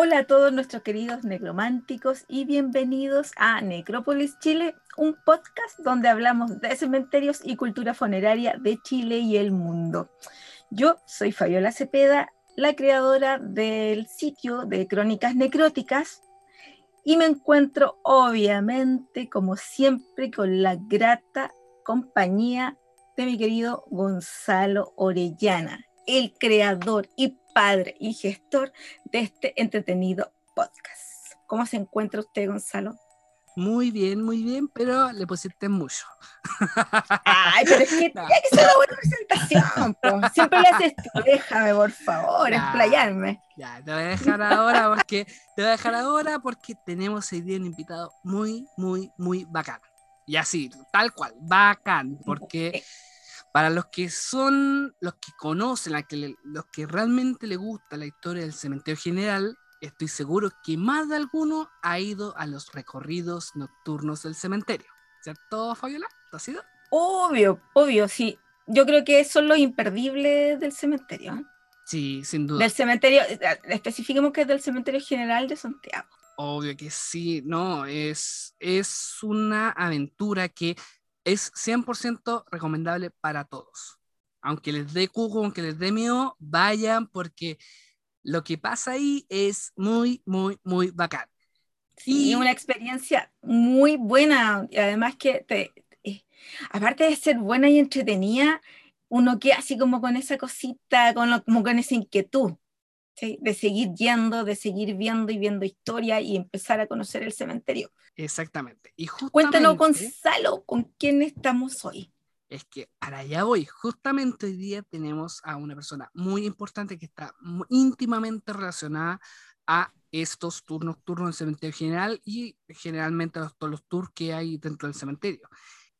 Hola a todos nuestros queridos necrománticos y bienvenidos a Necrópolis Chile, un podcast donde hablamos de cementerios y cultura funeraria de Chile y el mundo. Yo soy Fabiola Cepeda, la creadora del sitio de Crónicas Necróticas y me encuentro obviamente, como siempre, con la grata compañía de mi querido Gonzalo Orellana, el creador y padre y gestor de este entretenido podcast. ¿Cómo se encuentra usted, Gonzalo? Muy bien, muy bien, pero le pusiste mucho. Ay, pero es que tiene que ser una buena presentación. Po. Siempre le haces esto. Déjame, por favor, explayarme. Ya, te voy a dejar ahora porque te voy a dejar ahora porque tenemos hoy día un invitado muy, muy, muy bacán. Y así, tal cual, bacán, porque para los que son, los que conocen, los que realmente les gusta la historia del cementerio general, estoy seguro que más de alguno ha ido a los recorridos nocturnos del cementerio. ¿Cierto, Fabiola? ¿Te has ido? Obvio, obvio, sí. Yo creo que son los imperdibles del cementerio. ¿eh? Sí, sin duda. Del cementerio, eh, especifiquemos que es del cementerio general de Santiago. Obvio que sí, no, es, es una aventura que es 100% recomendable para todos. Aunque les dé cuco, aunque les dé miedo, vayan porque lo que pasa ahí es muy, muy, muy bacán. Sí, y una experiencia muy buena. Y además que, te, eh, aparte de ser buena y entretenida, uno queda así como con esa cosita, con como con esa inquietud. De seguir yendo, de seguir viendo y viendo historia y empezar a conocer el cementerio. Exactamente. Y Cuéntanos, Gonzalo, ¿con quién estamos hoy? Es que para allá voy. Justamente hoy día tenemos a una persona muy importante que está íntimamente relacionada a estos tours nocturnos del cementerio general y generalmente a todos los tours que hay dentro del cementerio.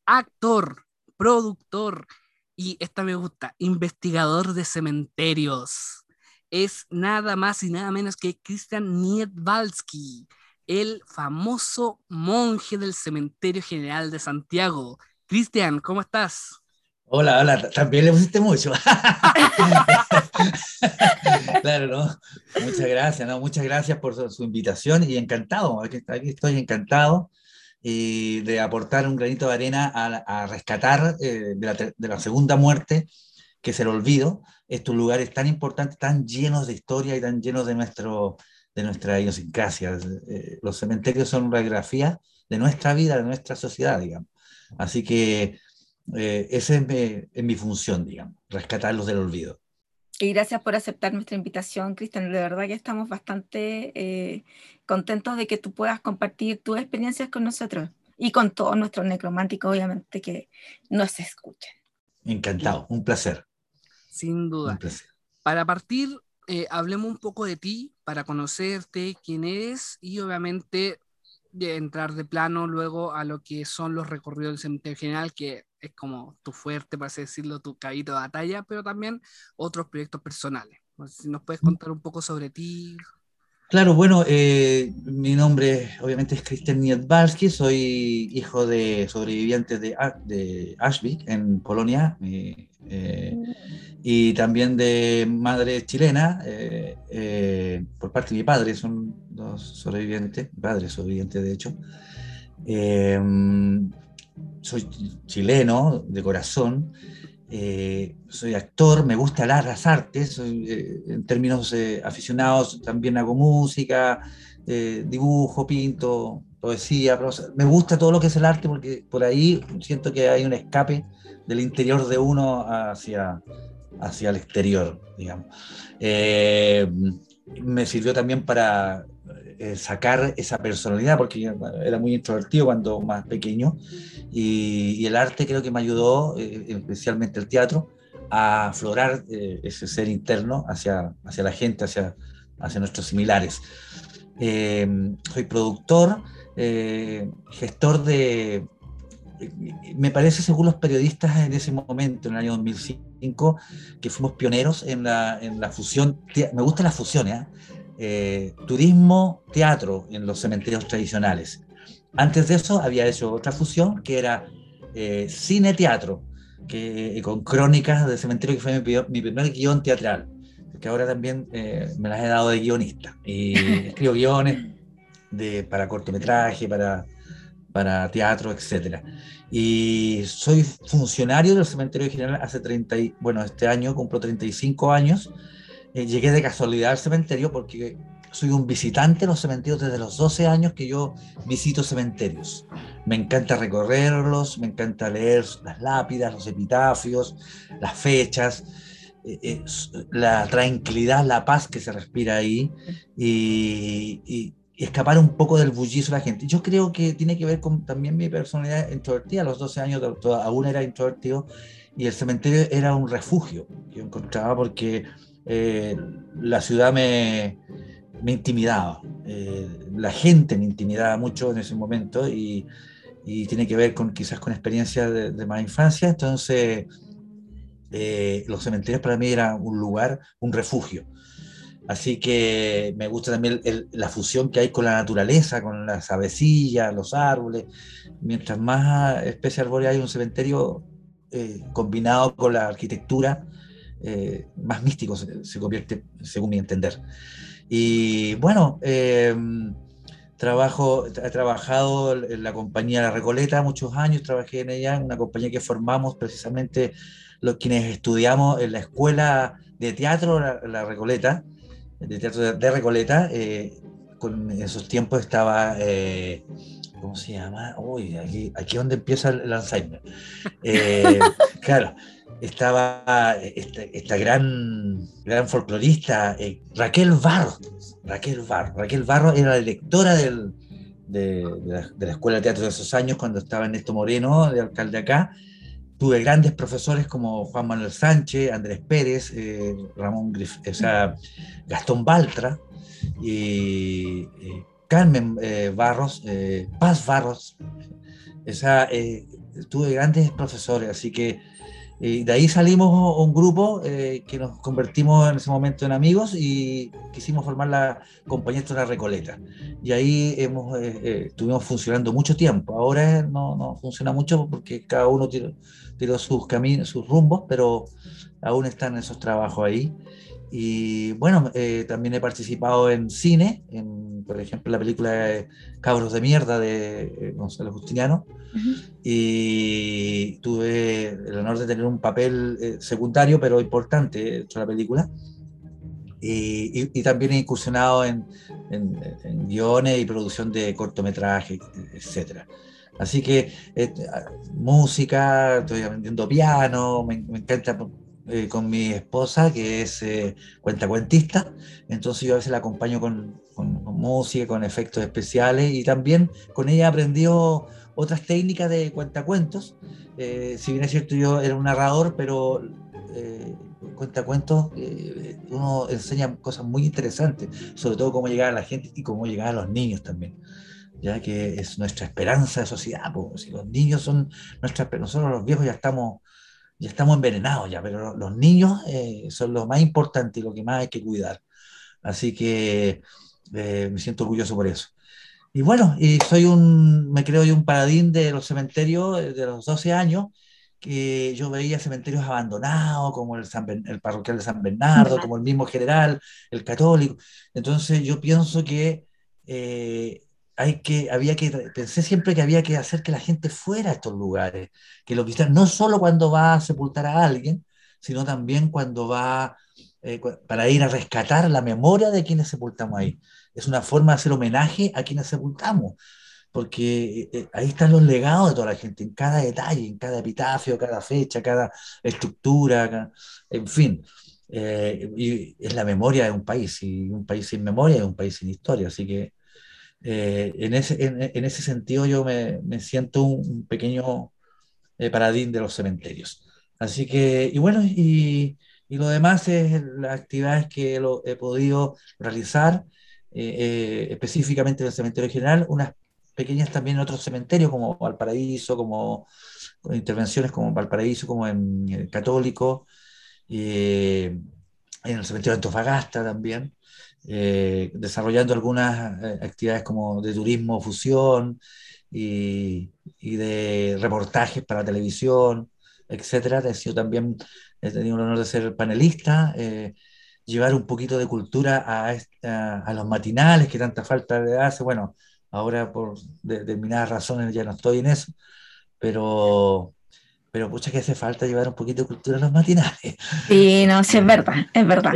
Actor, productor y esta me gusta, investigador de cementerios. Es nada más y nada menos que Christian Niedvalski el famoso monje del Cementerio General de Santiago. Cristian, ¿cómo estás? Hola, hola, también le pusiste mucho. claro, ¿no? Muchas gracias, ¿no? Muchas gracias por su, invitación y encantado, aquí, estoy encantado eh, de aportar un granito de arena a, rescatar eh, de, la, de, la, segunda muerte, que es el olvido, estos lugares tan importantes, tan llenos de historia y tan llenos de nuestro, de nuestra idiosincrasia. Eh, los cementerios son una radiografía de nuestra vida, de nuestra sociedad, digamos. Así que eh, esa es mi, función, digamos, rescatarlos del olvido. Y gracias por aceptar nuestra invitación, Cristian. De verdad que estamos bastante eh, contentos de que tú puedas compartir tus experiencias con nosotros y con todos nuestros necrománticos, obviamente, que nos escuchen. Encantado, un placer. Sin duda. Para partir, eh, hablemos un poco de ti para conocerte, quién eres y obviamente entrar de plano luego a lo que son los recorridos del cementerio general, que es como tu fuerte, para así decirlo, tu cabito de batalla, pero también otros proyectos personales. Si nos puedes contar un poco sobre ti. Claro, bueno, eh, mi nombre obviamente es Cristian Niedbalski, soy hijo de sobrevivientes de, de en Polonia. Eh, y también de madre chilena, eh, por parte de mi padre, son dos sobrevivientes, padre sobreviviente de hecho. soy chileno de corazón, soy actor, me gusta las artes, soy, en términos aficionados también hago música, dibujo, pinto, poesía, me gusta todo lo que es el arte porque por ahí siento que hay un escape del interior de uno hacia, hacia el exterior, digamos. Eh, me sirvió también para eh, sacar esa personalidad, porque era muy introvertido cuando más pequeño, y, el arte creo que me ayudó, eh, especialmente el teatro, a aflorar ese ser interno hacia, hacia la gente, hacia, hacia nuestros similares. soy productor, gestor de, me parece, según los periodistas en ese momento, en el año 2005, que fuimos pioneros en la, en la fusión, me gusta la fusión, ¿eh? Eh, turismo, teatro en los cementerios tradicionales. Antes de eso había hecho otra fusión que era eh, cine-teatro, que, con crónicas del cementerio, que fue mi, mi primer guion teatral. porque ahora también eh, me las he dado de guionista. Y escribo guiones de, para cortometraje, para, para teatro, etc. Y soy funcionario del Cementerio General hace 30, bueno, este año cumplo 35 años. Eh, llegué de casualidad al cementerio porque soy un visitante en los cementerios desde los 12 años que yo visito cementerios. Me encanta recorrerlos, me encanta leer las lápidas, los epitafios, las fechas, eh, eh, la tranquilidad, la paz que se respira ahí y, escapar un poco del bullicio de la gente. Yo creo que tiene que ver con también mi personalidad introvertida. A los 12 años aún era introvertido y el cementerio era un refugio que yo encontraba porque eh, la ciudad me, me intimidaba. Eh, la gente me intimidaba mucho en ese momento y, y tiene que ver con quizás con experiencias de, de más infancia. Entonces, eh, los cementerios para mí eran un lugar, un refugio. Así que me gusta también la fusión que hay con la naturaleza, con las avecillas, los árboles. Mientras más especies arbóreas hay en un cementerio eh, combinado con la arquitectura, más místico se, se, convierte, según mi entender. Y bueno, eh, trabajo, he trabajado en la compañía La Recoleta muchos años, trabajé en ella, en una compañía que formamos precisamente los quienes estudiamos en la escuela de teatro La, Recoleta, de teatro de, Recoleta. Eh, con esos tiempos estaba, eh, ¿cómo se llama? Uy, aquí, aquí donde empieza el, Alzheimer. claro, estaba esta, gran, gran folclorista, eh, Raquel Barro. Raquel Barro. Raquel Barro era la directora del, de, la, Escuela de Teatro de esos años cuando estaba Ernesto Moreno, de alcalde acá. Tuve grandes profesores como Juan Manuel Sánchez, Andrés Pérez, eh, Ramón o sea, Gastón Baltra y eh, Carmen Barros, Paz Barros. Esa, tuve grandes profesores, así que y de ahí salimos un grupo eh, que nos convertimos en ese momento en amigos y quisimos formar la compañía de la Recoleta. Y ahí hemos, eh, eh, estuvimos funcionando mucho tiempo. Ahora no, no, funciona mucho porque cada uno tiró, tiró sus caminos, sus rumbos, pero aún están esos trabajos ahí. Y bueno, eh, también he participado en cine, en, por ejemplo, la película Cabros de Mierda de eh, Gonzalo Justiniano. Y tuve el honor de tener un papel eh, secundario, pero importante en la película. Y, y, también he incursionado en, en, guiones y producción de cortometrajes, etc. Así que música, estoy aprendiendo piano, me, me encanta eh, con mi esposa, que es eh, cuentacuentista, entonces yo a veces la acompaño con, con, música, con efectos especiales y también con ella aprendió otras técnicas de cuentacuentos. Eh, si bien es cierto, yo era un narrador, pero eh, cuentacuentos uno enseña cosas muy interesantes, sobre todo cómo llegar a la gente y cómo llegar a los niños también ya que es nuestra esperanza de sociedad. Pues, si los niños son nuestra nosotros los viejos ya estamos ya estamos envenenados ya, pero los niños eh, son lo más importante y lo que más hay que cuidar. Así que eh, me siento orgulloso por eso. Y bueno, y soy un, me creo yo un paradín de los cementerios eh, de los 12 años, que yo veía cementerios abandonados, como el, el parroquial de San Bernardo, como el mismo general, el católico. Entonces yo pienso que hay que, había que, pensé siempre que había que hacer que la gente fuera a estos lugares, que lo visitaran, no solo cuando va a sepultar a alguien, sino también cuando va eh, para ir a rescatar la memoria de quienes sepultamos ahí. Es una forma de hacer homenaje a quienes sepultamos, porque eh, eh, ahí están los legados de toda la gente, en cada detalle, en cada epitafio, cada fecha, cada estructura, en fin. y es la memoria de un país, y un país sin memoria es un país sin historia, así que eh, en, ese, en, ese sentido yo me, me siento un, pequeño eh, paradín de los cementerios. Así que, y bueno, y, y lo demás es las actividades que lo, he podido realizar, eh, específicamente en el cementerio general, unas pequeñas también en otros cementerios como Valparaíso, como intervenciones como Valparaíso, como en el Católico, en el cementerio de Antofagasta también. Eh, desarrollando algunas eh, actividades como de turismo fusión y, y, de reportajes para televisión, etcétera. He sido también, he tenido el honor de ser panelista. Eh, llevar un poquito de cultura a, a, los matinales que tanta falta le hace. Bueno, ahora por determinadas razones ya no estoy en eso, pero, pero pucha que hace falta llevar un poquito de cultura a los matinales. Sí, no, sí, es verdad, es verdad.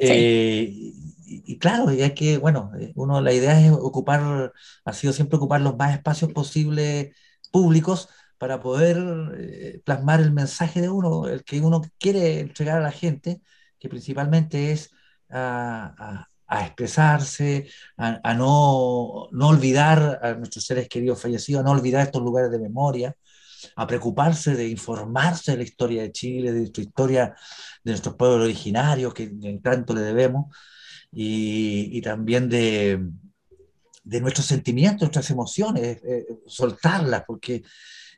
Eh, y, claro, ya que, bueno, uno, la idea es ocupar, ha sido siempre ocupar los más espacios posibles públicos para poder eh, plasmar el mensaje de uno, el que uno quiere entregar a la gente, que principalmente es a, expresarse, a, no, no, olvidar a nuestros seres queridos fallecidos, a no olvidar estos lugares de memoria, a preocuparse de informarse de la historia de Chile, de nuestra historia, de nuestros pueblos originarios, que en tanto le debemos, y, también de, de, nuestros sentimientos, nuestras emociones, eh, soltarlas, porque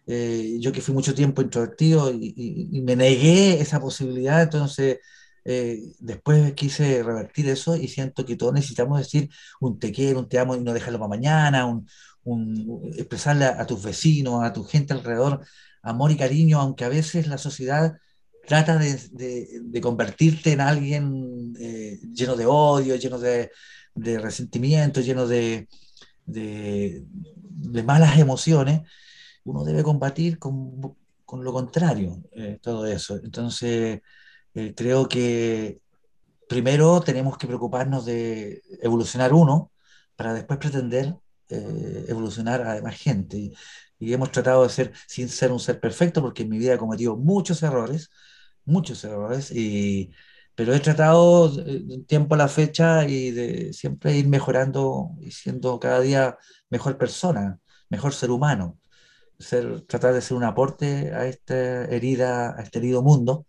eh, yo que fui mucho tiempo introvertido y, me negué esa posibilidad, entonces eh, después quise revertir eso y siento que todos necesitamos decir un te quiero, un te amo y no dejarlo para mañana, expresarle a, tus vecinos, a tu gente alrededor amor y cariño, aunque a veces la sociedad trata de, convertirte en alguien eh, lleno de odio, lleno de, resentimiento, lleno de, malas emociones, uno debe combatir con, lo contrario, eh, todo eso. Entonces, eh, creo que primero tenemos que preocuparnos de evolucionar uno para después pretender eh, evolucionar a demás gente. Y, hemos tratado de ser, sin ser un ser perfecto, porque en mi vida he cometido muchos errores, muchos errores, y, pero he tratado de un tiempo a la fecha y de siempre ir mejorando y siendo cada día mejor persona, mejor ser humano. Ser, tratar de ser un aporte a esta herida, a este herido mundo,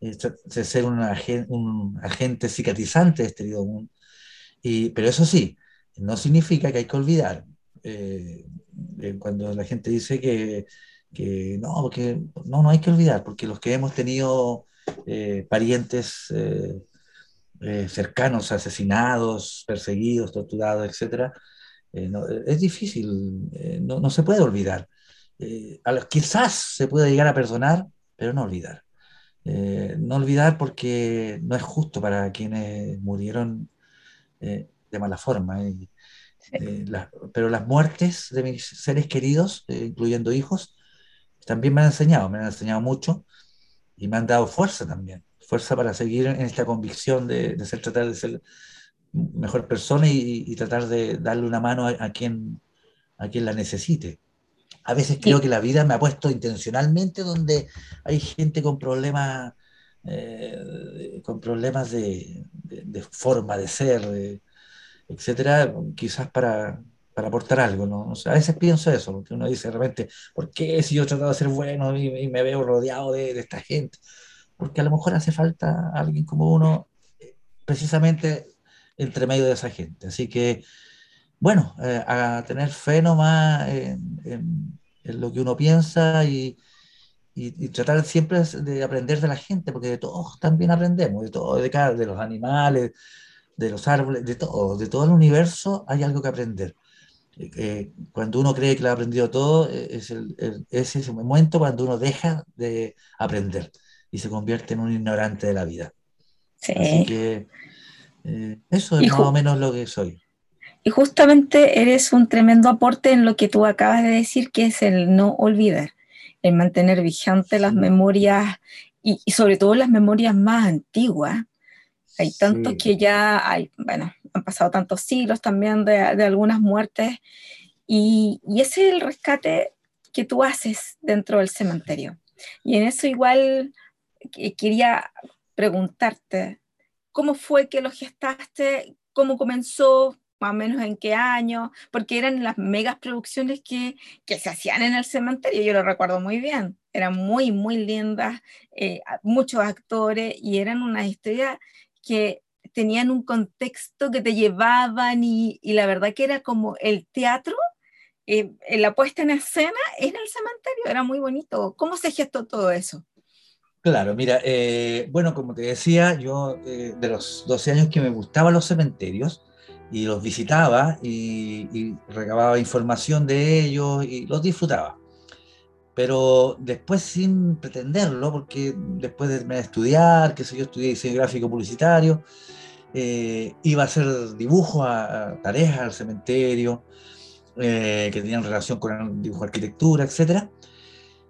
de ser un, un agente cicatrizante de este herido mundo. Y, pero eso sí, no significa que hay que olvidar. Eh, eh, cuando la gente dice que, que, no, porque no, no hay que olvidar, porque los que hemos tenido eh, parientes cercanos, asesinados, perseguidos, torturados, etc., es difícil, no, no, se puede olvidar. a los, quizás se puede llegar a perdonar, pero no olvidar. no olvidar porque no es justo para quienes murieron de mala forma. Eh, pero las muertes de mis seres queridos, eh, incluyendo hijos, también me han enseñado, me han enseñado mucho y me han dado fuerza también, fuerza para seguir en esta convicción de, ser, tratar de ser mejor persona y, tratar de darle una mano a, quien, a quien la necesite. A veces creo que la vida me ha puesto intencionalmente donde hay gente con problemas, eh, con problemas de, forma de ser, etcétera, quizás para, para aportar algo, ¿no? a veces pienso eso, porque uno dice de repente, ¿por qué si yo he tratado de ser bueno y, me veo rodeado de, de, esta gente? Porque a lo mejor hace falta alguien como uno precisamente entre medio de esa gente. Así que, bueno, eh, a tener fe nomás en, en, lo que uno piensa y, y, tratar siempre de aprender de la gente, porque de todos también aprendemos, de todo, de, cada, de los animales, de los árboles, de todo, de todo el universo hay algo que aprender. Eh, eh, cuando uno cree que lo ha aprendido todo, eh, es, el, es ese momento cuando uno deja de aprender y se convierte en un ignorante de la vida. Sí. Así que eso es más o menos lo que soy. Y justamente eres un tremendo aporte en lo que tú acabas de decir, que es el no olvidar, el mantener vigente las memorias y, y, sobre todo las memorias más antiguas, hay tantos que ya hay, bueno, han pasado tantos siglos también de, algunas muertes y, y, ese es el rescate que tú haces dentro del cementerio. Y en eso igual quería preguntarte, ¿cómo fue que lo gestaste? ¿Cómo comenzó? más o menos en qué año, porque eran las megas producciones que, que, se hacían en el cementerio, yo lo recuerdo muy bien, eran muy, muy lindas, eh, muchos actores y eran una historia que tenían un contexto que te llevaban y, y la verdad que era como el teatro, eh, la puesta en escena en el cementerio, era muy bonito. ¿Cómo se gestó todo eso? Claro, mira, eh, bueno, como te decía, yo eh, de los 12 años que me gustaban los cementerios y los visitaba y, y recababa información de ellos y los disfrutaba. pero después sin pretenderlo, porque después de estudiar, que sé yo, estudié diseño gráfico publicitario, eh, iba a hacer dibujos, a, tareas al cementerio, eh, que tenían relación con el dibujo, arquitectura, etc.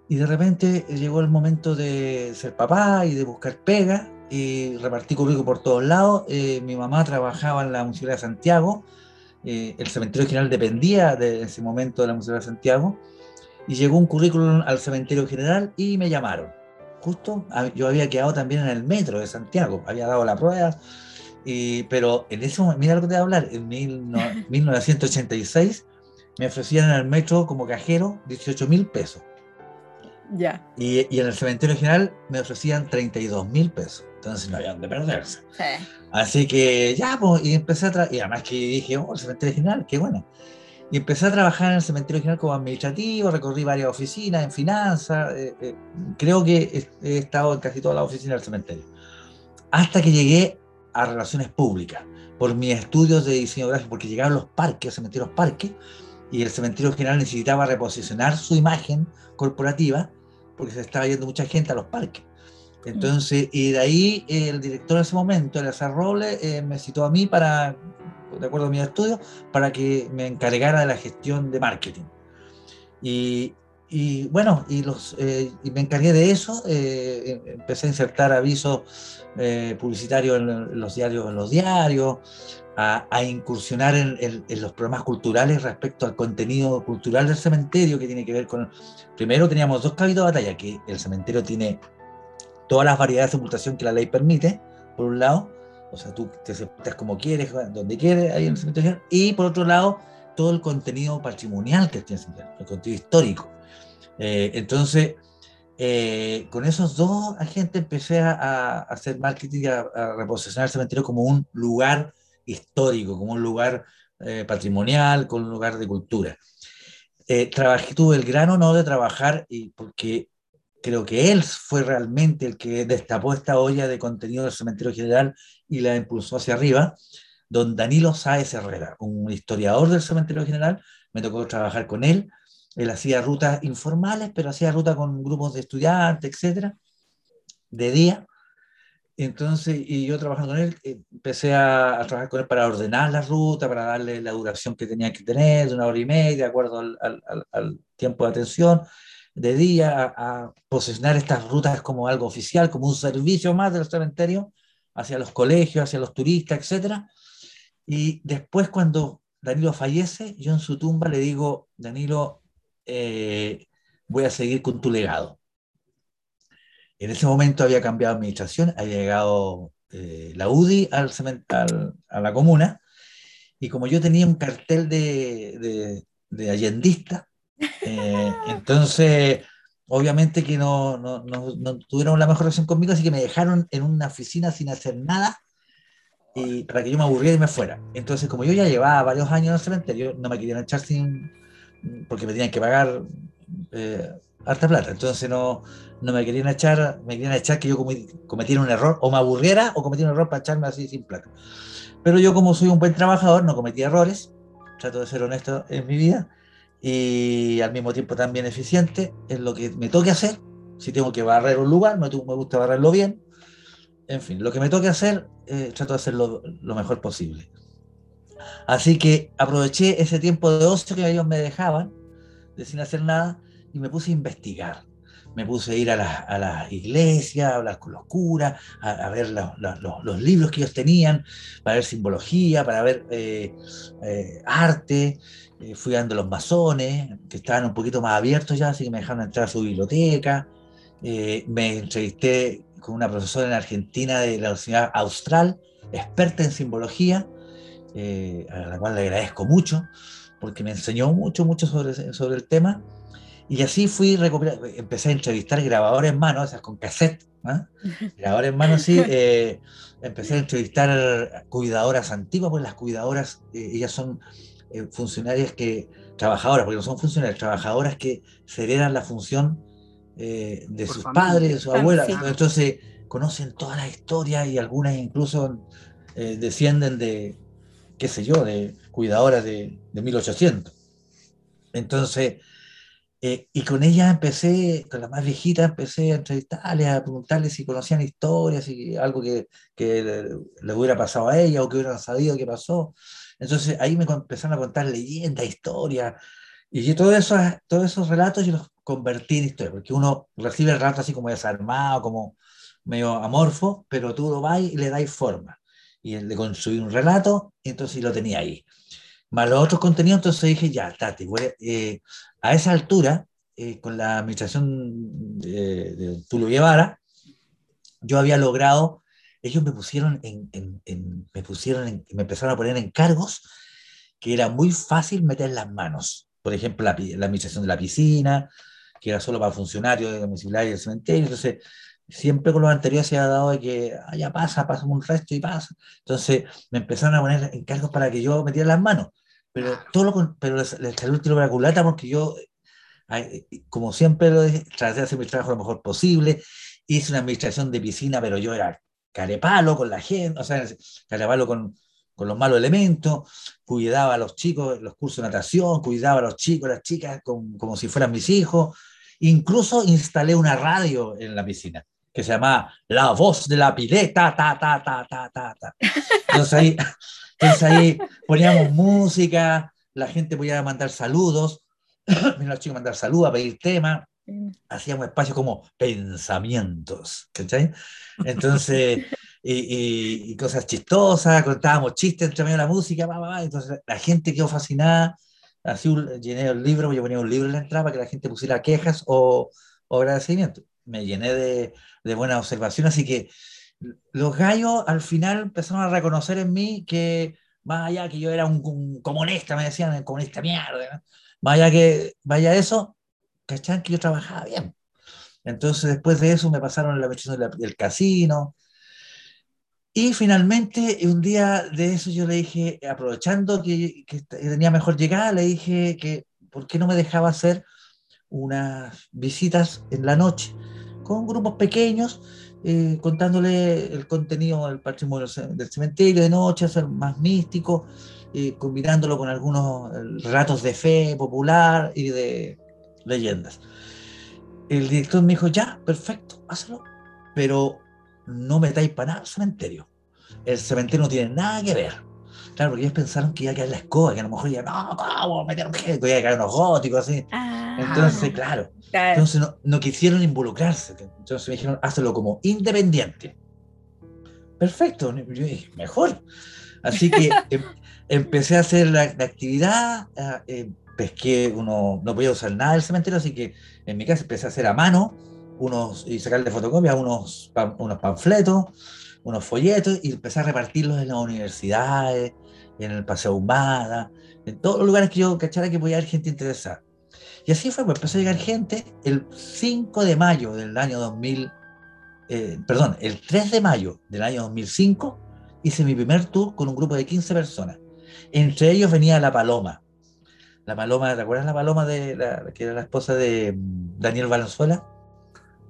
Y de repente llegó el momento de ser papá y de buscar pega, y repartí currículum por todos lados. Eh, mi mamá trabajaba en la Municipalidad de Santiago, el cementerio general dependía de ese momento de la Municipalidad de Santiago, y llegó un currículum al cementerio general y me llamaron. Justo yo había quedado también en el metro de Santiago, había dado la prueba, y, pero en ese momento, mira lo que te voy a hablar, en 1986 me ofrecían en el metro como cajero 18 mil pesos. Ya. Y, y, en el cementerio general me ofrecían 32 mil pesos. Entonces no había dónde perderse. Sí. Así que ya, pues, y empecé a Y además que dije, oh, el cementerio general, qué bueno. Y empecé a trabajar en el cementerio general como administrativo, recorrí varias oficinas en finanzas, eh, eh, creo que he, estado en casi todas las oficinas del cementerio. Hasta que llegué a relaciones públicas, por mis estudios de diseño gráfico, porque llegaron los parques, los cementerios parques, y el cementerio general necesitaba reposicionar su imagen corporativa, porque se estaba yendo mucha gente a los parques. Entonces, y de ahí el director en ese momento, el Robles, eh, me citó a mí para de acuerdo a mi estudio, para que me encargara de la gestión de marketing. Y, y bueno, y, los, eh, y me encargué de eso, eh, em, empecé a insertar avisos eh, publicitarios en, los diarios, en los diarios, a, incursionar en, en, los programas culturales respecto al contenido cultural del cementerio, que tiene que ver con... Primero teníamos dos cabitos de batalla, que el cementerio tiene todas las variedades de ocultación que la ley permite, por un lado, o sea, tú te sepultas como quieres, donde quieres, ahí en el cementerio. Y por otro lado, todo el contenido patrimonial que tiene el cementerio, el contenido histórico. Eh, entonces, eh, con esos dos agentes empecé a, hacer marketing y a, reposicionar el cementerio como un lugar histórico, como un lugar eh, patrimonial, como un lugar de cultura. trabajé, tuve el gran honor de trabajar y porque creo que él fue realmente el que destapó esta olla de contenido del cementerio general y la impulsó hacia arriba, don Danilo Sáez Herrera, un historiador del cementerio general, me tocó trabajar con él, él hacía rutas informales, pero hacía rutas con grupos de estudiantes, etcétera, de día. Entonces, y yo trabajando con él, empecé a, trabajar con él para ordenar la ruta, para darle la duración que tenía que tener, de una hora y media, de acuerdo al, al, al tiempo de atención de día a, posicionar estas rutas como algo oficial, como un servicio más del cementerio hacia los colegios, hacia los turistas, etc. Y después cuando Danilo fallece, yo en su tumba le digo, Danilo, eh, voy a seguir con tu legado. En ese momento había cambiado administración, había llegado eh, la UDI al, al, a la comuna, y como yo tenía un cartel de, de, de allendista, eh, entonces, obviamente que no, no, no, tuvieron la mejor relación conmigo, así que me dejaron en una oficina sin hacer nada y para que yo me aburriera y me fuera. Entonces, como yo ya llevaba varios años en el cementerio, no me querían echar sin, porque me tenían que pagar eh, harta plata. Entonces no, no me querían echar, me querían echar que yo cometiera un error, o me aburriera o cometiera un error para echarme así sin plata. Pero yo como soy un buen trabajador, no cometí errores, trato de ser honesto en mi vida, y al mismo tiempo también eficiente en lo que me toque hacer. Si tengo que barrer un lugar, me, me gusta barrerlo bien. En fin, lo que me toque hacer, eh, trato de hacerlo lo mejor posible. Así que aproveché ese tiempo de ocio que ellos me dejaban, de sin hacer nada, y me puse a investigar. Me puse a ir a las la iglesias, a hablar con los curas, a, ver los libros que ellos tenían, para ver simbología, para ver eh, eh, arte, eh, fui dando los masones, que estaban un poquito más abiertos ya, así que me dejaron entrar a su biblioteca. Me entrevisté con una profesora en Argentina de la Universidad Austral, experta en simbología, eh, a la cual le agradezco mucho, porque me enseñó mucho, mucho sobre, sobre el tema. Y así fui empecé a entrevistar grabadores en mano, esas con cassette, ¿ah? grabadores en mano, sí. empecé a entrevistar cuidadoras antiguas, pues las cuidadoras, ellas son eh, funcionarias que, trabajadoras, porque no son funcionarias, trabajadoras que se heredan la función eh, de sus padres, de sus abuelas. Entonces conocen todas las historias y algunas incluso eh, descienden de, qué sé yo, de cuidadoras de, de 1800. Entonces, Eh, y con ella empecé, con la más viejita, empecé a entrevistarles, a preguntarles si conocían historias, y algo que, que le, hubiera pasado a ella o que hubieran sabido que pasó. Entonces ahí me empezaron a contar leyendas, historias, y yo todo eso, todos esos relatos yo los convertí en historias, porque uno recibe el relato así como desarmado, como medio amorfo, pero tú lo vas y le dais forma. Y le construí un relato, y entonces lo tenía ahí. Más los otros contenidos, entonces dije, ya, Tati, eh, a esa altura, eh, con la administración de, de Tulio Guevara, yo había logrado, ellos me pusieron en, en, en me pusieron en, me empezaron a poner en cargos que era muy fácil meter las manos. Por ejemplo, la, la administración de la piscina, que era solo para funcionarios de municipalidad y del cementerio. Entonces, siempre con los anteriores se ha dado de que ah, ya pasa, pasa un resto y pasa. Entonces me empezaron a poner encargos para que yo metiera las manos. Pero todo lo pero les, les salió el tiro para la culata porque yo, como siempre, lo dije, traté de hacer mi trabajo lo mejor posible. Hice una administración de piscina, pero yo era carepalo con la gente, o sea, carepalo con, con los malos elementos, cuidaba a los chicos, los cursos de natación, cuidaba a los chicos, las chicas como, como si fueran mis hijos. Incluso instalé una radio en la piscina que se llama La Voz de la Pileta, ta, ta, ta, ta, ta, ta. Entonces ahí, entonces ahí poníamos música, la gente podía mandar saludos, los chicos mandar saludos, a pedir temas, hacíamos espacios como pensamientos, ¿cachai? Entonces, y, y, y, cosas chistosas, contábamos chistes entre medio de la música, bah, bah, entonces la gente quedó fascinada, así llené el libro, yo ponía un libro en la entrada para que la gente pusiera quejas o, o agradecimientos. Me llené de, de buenas observaciones, así que los gallos al final empezaron a reconocer en mí que más allá que yo era un, un comunista, me decían, el comunista mierda, ¿no? más allá que vaya eso, ¿cachan? Que yo trabajaba bien. Entonces después de eso me pasaron la versión del casino. Y finalmente, un día de eso yo le dije, aprovechando que, que tenía mejor llegada, le dije que por qué no me dejaba hacer unas visitas en la noche con grupos pequeños, eh, contándole el contenido del patrimonio del cementerio de noche, hacer más místico, eh, combinándolo con algunos relatos de fe popular y de leyendas. El director me dijo, ya, perfecto, hazlo, pero no metáis para nada cementerio. El cementerio no tiene nada que ver. Claro, porque ellos pensaron que iba a caer la escoba, que a lo mejor iba, no, ¿cómo meter un gente? Iba a caer unos góticos, así. Ah, Entonces, claro, claro. Entonces no, no, quisieron involucrarse. Entonces me dijeron, hazlo como independiente. Perfecto, yo dije, mejor. Así que em, empecé a hacer la, la actividad, eh, pesqué uno, no podía usar nada del cementerio, así que en mi casa empecé a hacer a mano unos, y sacarle fotocopia unos, unos panfletos, unos folletos, y empecé a repartirlos en las universidades, en el Paseo Humada, en todos los lugares que yo cachara que podía haber gente interesada. Y así fue, pues empezó a llegar gente el 5 de mayo del año 2000, eh, perdón, el 3 de mayo del año 2005, hice mi primer tour con un grupo de 15 personas. Entre ellos venía La Paloma. La Paloma, ¿te acuerdas la Paloma de la, que era la esposa de mm, Daniel Valenzuela?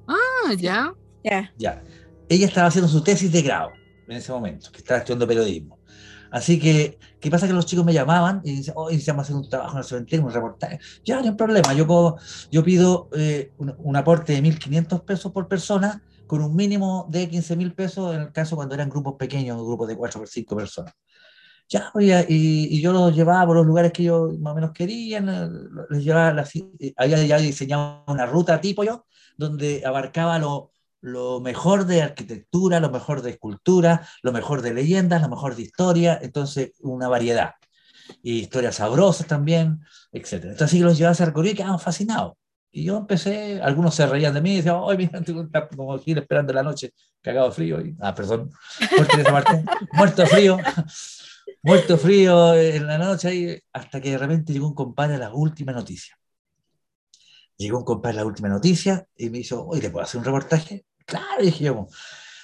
Ah, ya. Ya. Ya. Ella estaba haciendo su tesis de grado en ese momento, que estaba estudiando periodismo. Así que, ¿qué pasa? Que los chicos me llamaban y dicen, oh, necesitamos hacer un trabajo en el cementerio, un reportaje. Ya, no hay problema, yo, puedo, yo pido eh, un, un, aporte de 1.500 pesos por persona con un mínimo de 15.000 pesos en el caso cuando eran grupos pequeños, grupos de 4 o 5 personas. Ya, y, y, yo los llevaba por los lugares que ellos más o menos querían, les llevaba, las, había ya diseñado una ruta tipo yo, donde abarcaba lo, lo mejor de arquitectura, lo mejor de escultura, lo mejor de leyendas, lo mejor de historia, entonces una variedad. Y historias sabrosas también, etc. Entonces los llevaba a recorrido y quedaban fascinados. Y yo empecé, algunos se reían de mí y decían, ¡ay, mira, como aquí esperando la noche, cagado frío! Y, ah, perdón, muerto frío, muerto frío en la noche, ahí, hasta que de repente llegó un compadre a la última noticia. Llegó un compadre a la última noticia y me dijo, oye, ¿te puedo hacer un reportaje? Claro, dije yo.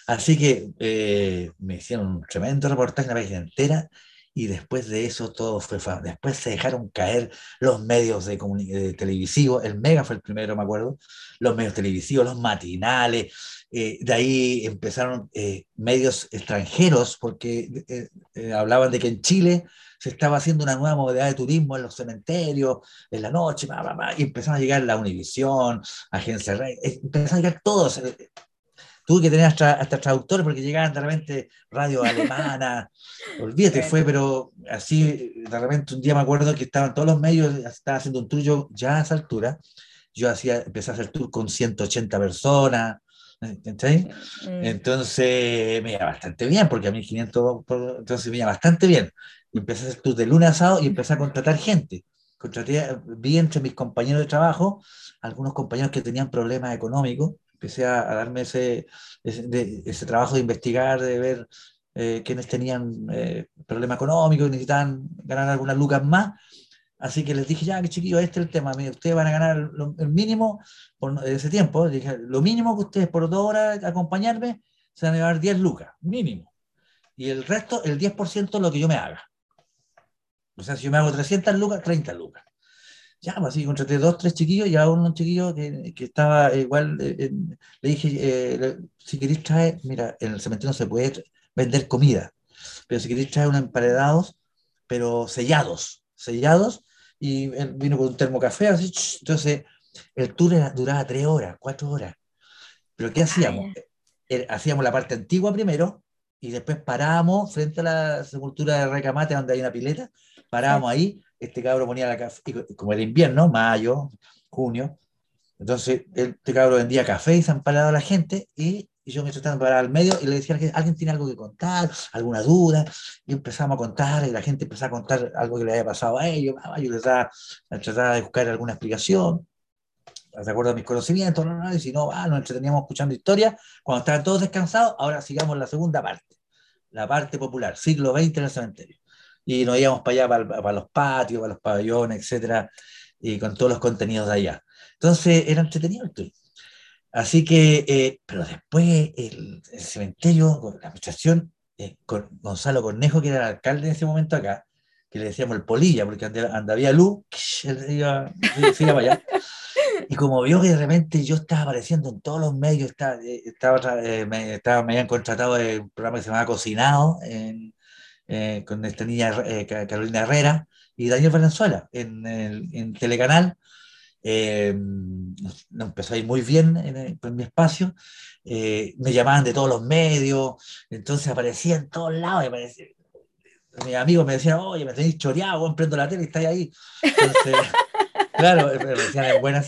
Así que eh, me hicieron un tremendo reportaje, una página entera, y después de eso todo fue Después se dejaron caer los medios de, televisivos, el Mega fue el primero, me acuerdo, los medios televisivos, los matinales, eh, de ahí empezaron eh, medios extranjeros porque hablaban de que en Chile se estaba haciendo una nueva modalidad de turismo en los cementerios, en la noche, y empezaron a llegar la Univisión, Agencia Rey, empezaron a llegar todos tuve que tener hasta, hasta traductores porque llegaban de repente radio alemana, olvídate, fue, pero así, de repente un día me acuerdo que estaban todos los medios, estaba haciendo un tour yo ya a esa altura, yo hacía, empecé a hacer tour con 180 personas, ¿entendés? Mm. Entonces me iba bastante bien, porque a mí 500, entonces me iba bastante bien. Y empecé a hacer tour de lunes a sábado y empecé a contratar gente. Contraté, vi entre mis compañeros de trabajo algunos compañeros que tenían problemas económicos empecé a, darme ese, ese, trabajo de investigar, de ver eh, quiénes tenían eh, problemas económicos y necesitaban ganar algunas lucas más. Así que les dije, ya, que chiquillos, este es el tema. ustedes van a ganar el mínimo por ese tiempo. Dije, lo mínimo que ustedes por dos horas acompañarme se van a llevar 10 lucas, mínimo. Y el resto, el 10% lo que yo me haga. O sea, si yo me hago 300 lucas, 30 lucas ya, pues así contraté dos, tres chiquillos y a un chiquillo que, que estaba igual, eh, le dije, eh, si queréis traer, mira, en el cementerio no se puede vender comida, pero si queréis traer unos emparedados, pero sellados, sellados, y él vino con un termocafé, así, entonces el tour duraba tres horas, cuatro horas. Pero ¿qué hacíamos? Eh, hacíamos la parte antigua primero, y después parábamos frente a la sepultura de Recamate, donde hay una pileta, parábamos ahí, este cabro ponía la café, como era invierno, mayo, junio, entonces este cabro vendía café y se empalaba a la gente y, yo me trataba de al medio y le decía que alguien tiene algo que contar, alguna duda, y empezamos a contar y la gente empezaba a contar algo que le había pasado a ellos, yo les trataba, de buscar alguna explicación, de acuerdo a mis conocimientos, y si no, ah, nos entreteníamos escuchando historias, cuando estaban todos descansados, ahora sigamos la segunda parte, la parte popular, siglo XX en el cementerio y nos íbamos para allá, para, los patios, para los pabellones, etcétera, y con todos los contenidos de allá. Entonces era entretenido el Así que, eh, pero después el, cementerio, la administración, eh, con Gonzalo Cornejo, que era el alcalde en ese momento acá, que le decíamos el polilla, porque andaba luz, él iba, iba para allá. Y como vio que de repente yo estaba apareciendo en todos los medios, estaba, eh, estaba, me, estaba, me habían contratado en un programa que se llamaba Cocinado, en, eh, con esta niña eh, Carolina Herrera y Daniel Valenzuela en, en Telecanal. Eh, empezó a ir muy bien en, mi espacio. me llamaban de todos los medios, entonces aparecía en todos lados. Aparecía, mis amigos me decían, oye, me tenéis choreado, prendo la tele y estáis ahí. Entonces, claro, me decían en buena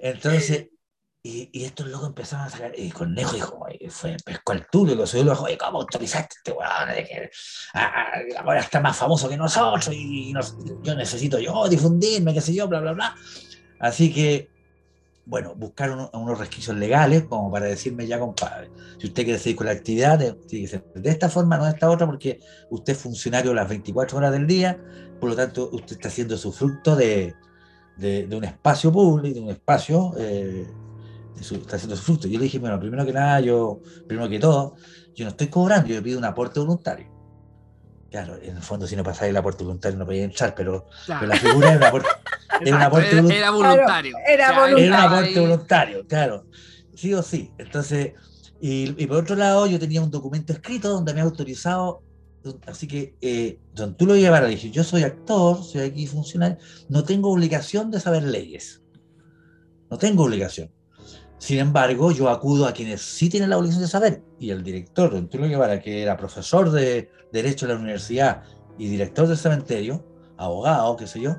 Entonces, y, estos locos empezaron a sacar, y Cornejo dijo, fue, pescó al Tulio, y lo subió y dijo, oye, ¿cómo autorizaste este weón? Ahora está más famoso que nosotros, y yo necesito yo difundirme, qué sé yo, bla, bla, bla. Así que, bueno, buscaron unos resquicios legales como para decirme ya, compadre, si usted quiere seguir con la actividad, de esta forma, no de esta otra, porque usted es funcionario las 24 horas del día, por lo tanto, usted está haciendo su fruto de, de, de un espacio público, de un espacio... Eh, está haciendo su fruto. Yo le dije, bueno, primero que nada, yo, primero que todo, yo no estoy cobrando, yo pido un aporte voluntario. Claro, en el fondo si no pasáis el aporte voluntario no podía entrar, pero, la figura era un aporte, era un aporte voluntario. Era voluntario. era, voluntario. era un aporte voluntario, claro. Sí o sí. Entonces, y, por otro lado, yo tenía un documento escrito donde me ha autorizado, así que, eh, don tú lo llevar, le dije, yo soy actor, soy aquí funcionario, no tengo obligación de saber leyes. No tengo obligación. Sin embargo, yo acudo a quienes sí tienen la obligación de saber, y el director, don Tulio Guevara, que era profesor de Derecho de la universidad y director del cementerio, abogado, qué sé yo,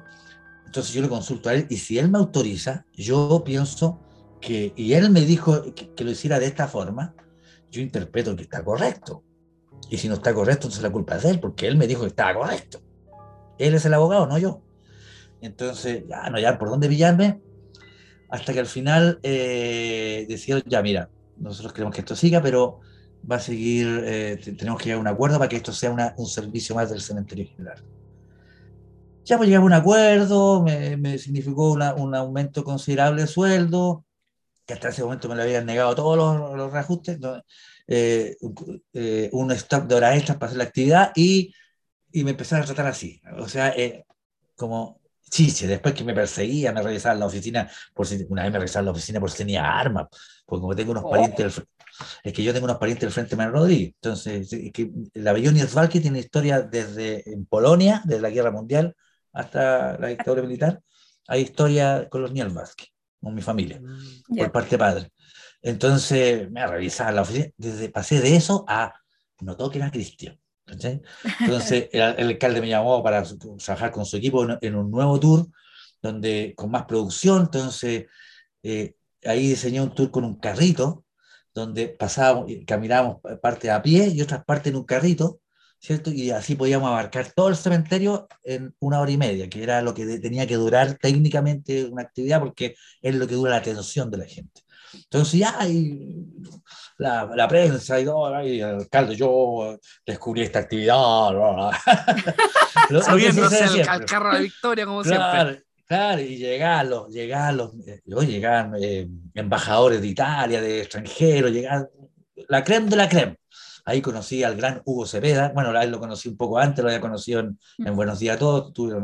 entonces yo le consulto a él, y si él me autoriza, yo pienso que, y él me dijo que, lo hiciera de esta forma, yo interpreto que está correcto. Y si no está correcto, entonces la culpa es de él, porque él me dijo que estaba correcto. Él es el abogado, no yo. Entonces, ya no, ya por dónde pillarme, hasta que al final eh, ya mira, nosotros queremos que esto siga, pero va a seguir, eh, tenemos que llegar a un acuerdo para que esto sea un servicio más del cementerio general. Ya pues llegamos a un acuerdo, me, significó un aumento considerable de sueldo, que hasta ese momento me lo habían negado todos los, reajustes, eh, un stock de horas extras para hacer la actividad y y me empezaron a tratar así. O sea, eh, como chiche. Después que me perseguía, me revisaban la oficina, por si, una vez me revisaban la oficina por si tenía armas, porque como tengo unos parientes del, es que yo tengo unos parientes del Frente Manuel Rodríguez. Entonces, que la Bellonia Svalki tiene historia desde en Polonia, desde la Guerra Mundial hasta la dictadura militar. Hay historia con los Nielbaski, con mi familia, mm. por parte de padre. Entonces, me revisaban la oficina. Desde, pasé de eso a no toquen a Entonces, el, alcalde me llamó para trabajar con su equipo en, un nuevo tour, donde con más producción. Entonces, eh, ahí diseñé un tour con un carrito, donde pasábamos, caminábamos parte a pie y otras partes en un carrito, ¿cierto? Y así podíamos abarcar todo el cementerio en una hora y media, que era lo que tenía que durar técnicamente una actividad, porque es lo que dura la atención de la gente. Entonces ya hay la, la prensa y todo, y el alcalde, yo descubrí esta actividad. Subiéndose al, al, carro de victoria como siempre. Claro, y llegan los, llegan los, eh, llegan eh, embajadores de Italia, de extranjeros, llegan la creme de la creme. Ahí conocí al gran Hugo Cepeda, bueno, él lo conocí un poco antes, lo había conocido en, en Buenos Días a Todos, tuve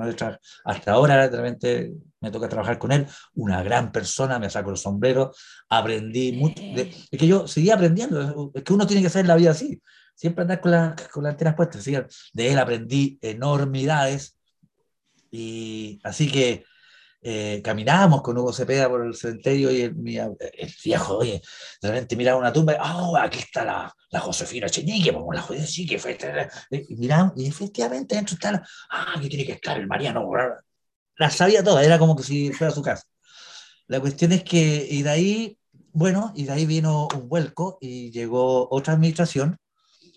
hasta ahora realmente me toca trabajar con él, una gran persona, me saco el sombrero, aprendí mucho, es que yo seguí aprendiendo, es que uno tiene que hacer la vida así, siempre andar con, la, con las antenas puestas, de él aprendí enormidades, y así que eh, caminábamos con Hugo Cepeda por el cementerio y el, viejo, oye, de repente miraba una tumba y, oh, aquí está la, la Josefina Cheñique, como la Josefina sí, que fue, y miramos, y efectivamente dentro está la, ah, que tiene que estar el Mariano, la sabía toda, era como que si fuera su casa. La cuestión es que, y de ahí, bueno, y de ahí vino un vuelco y llegó otra administración,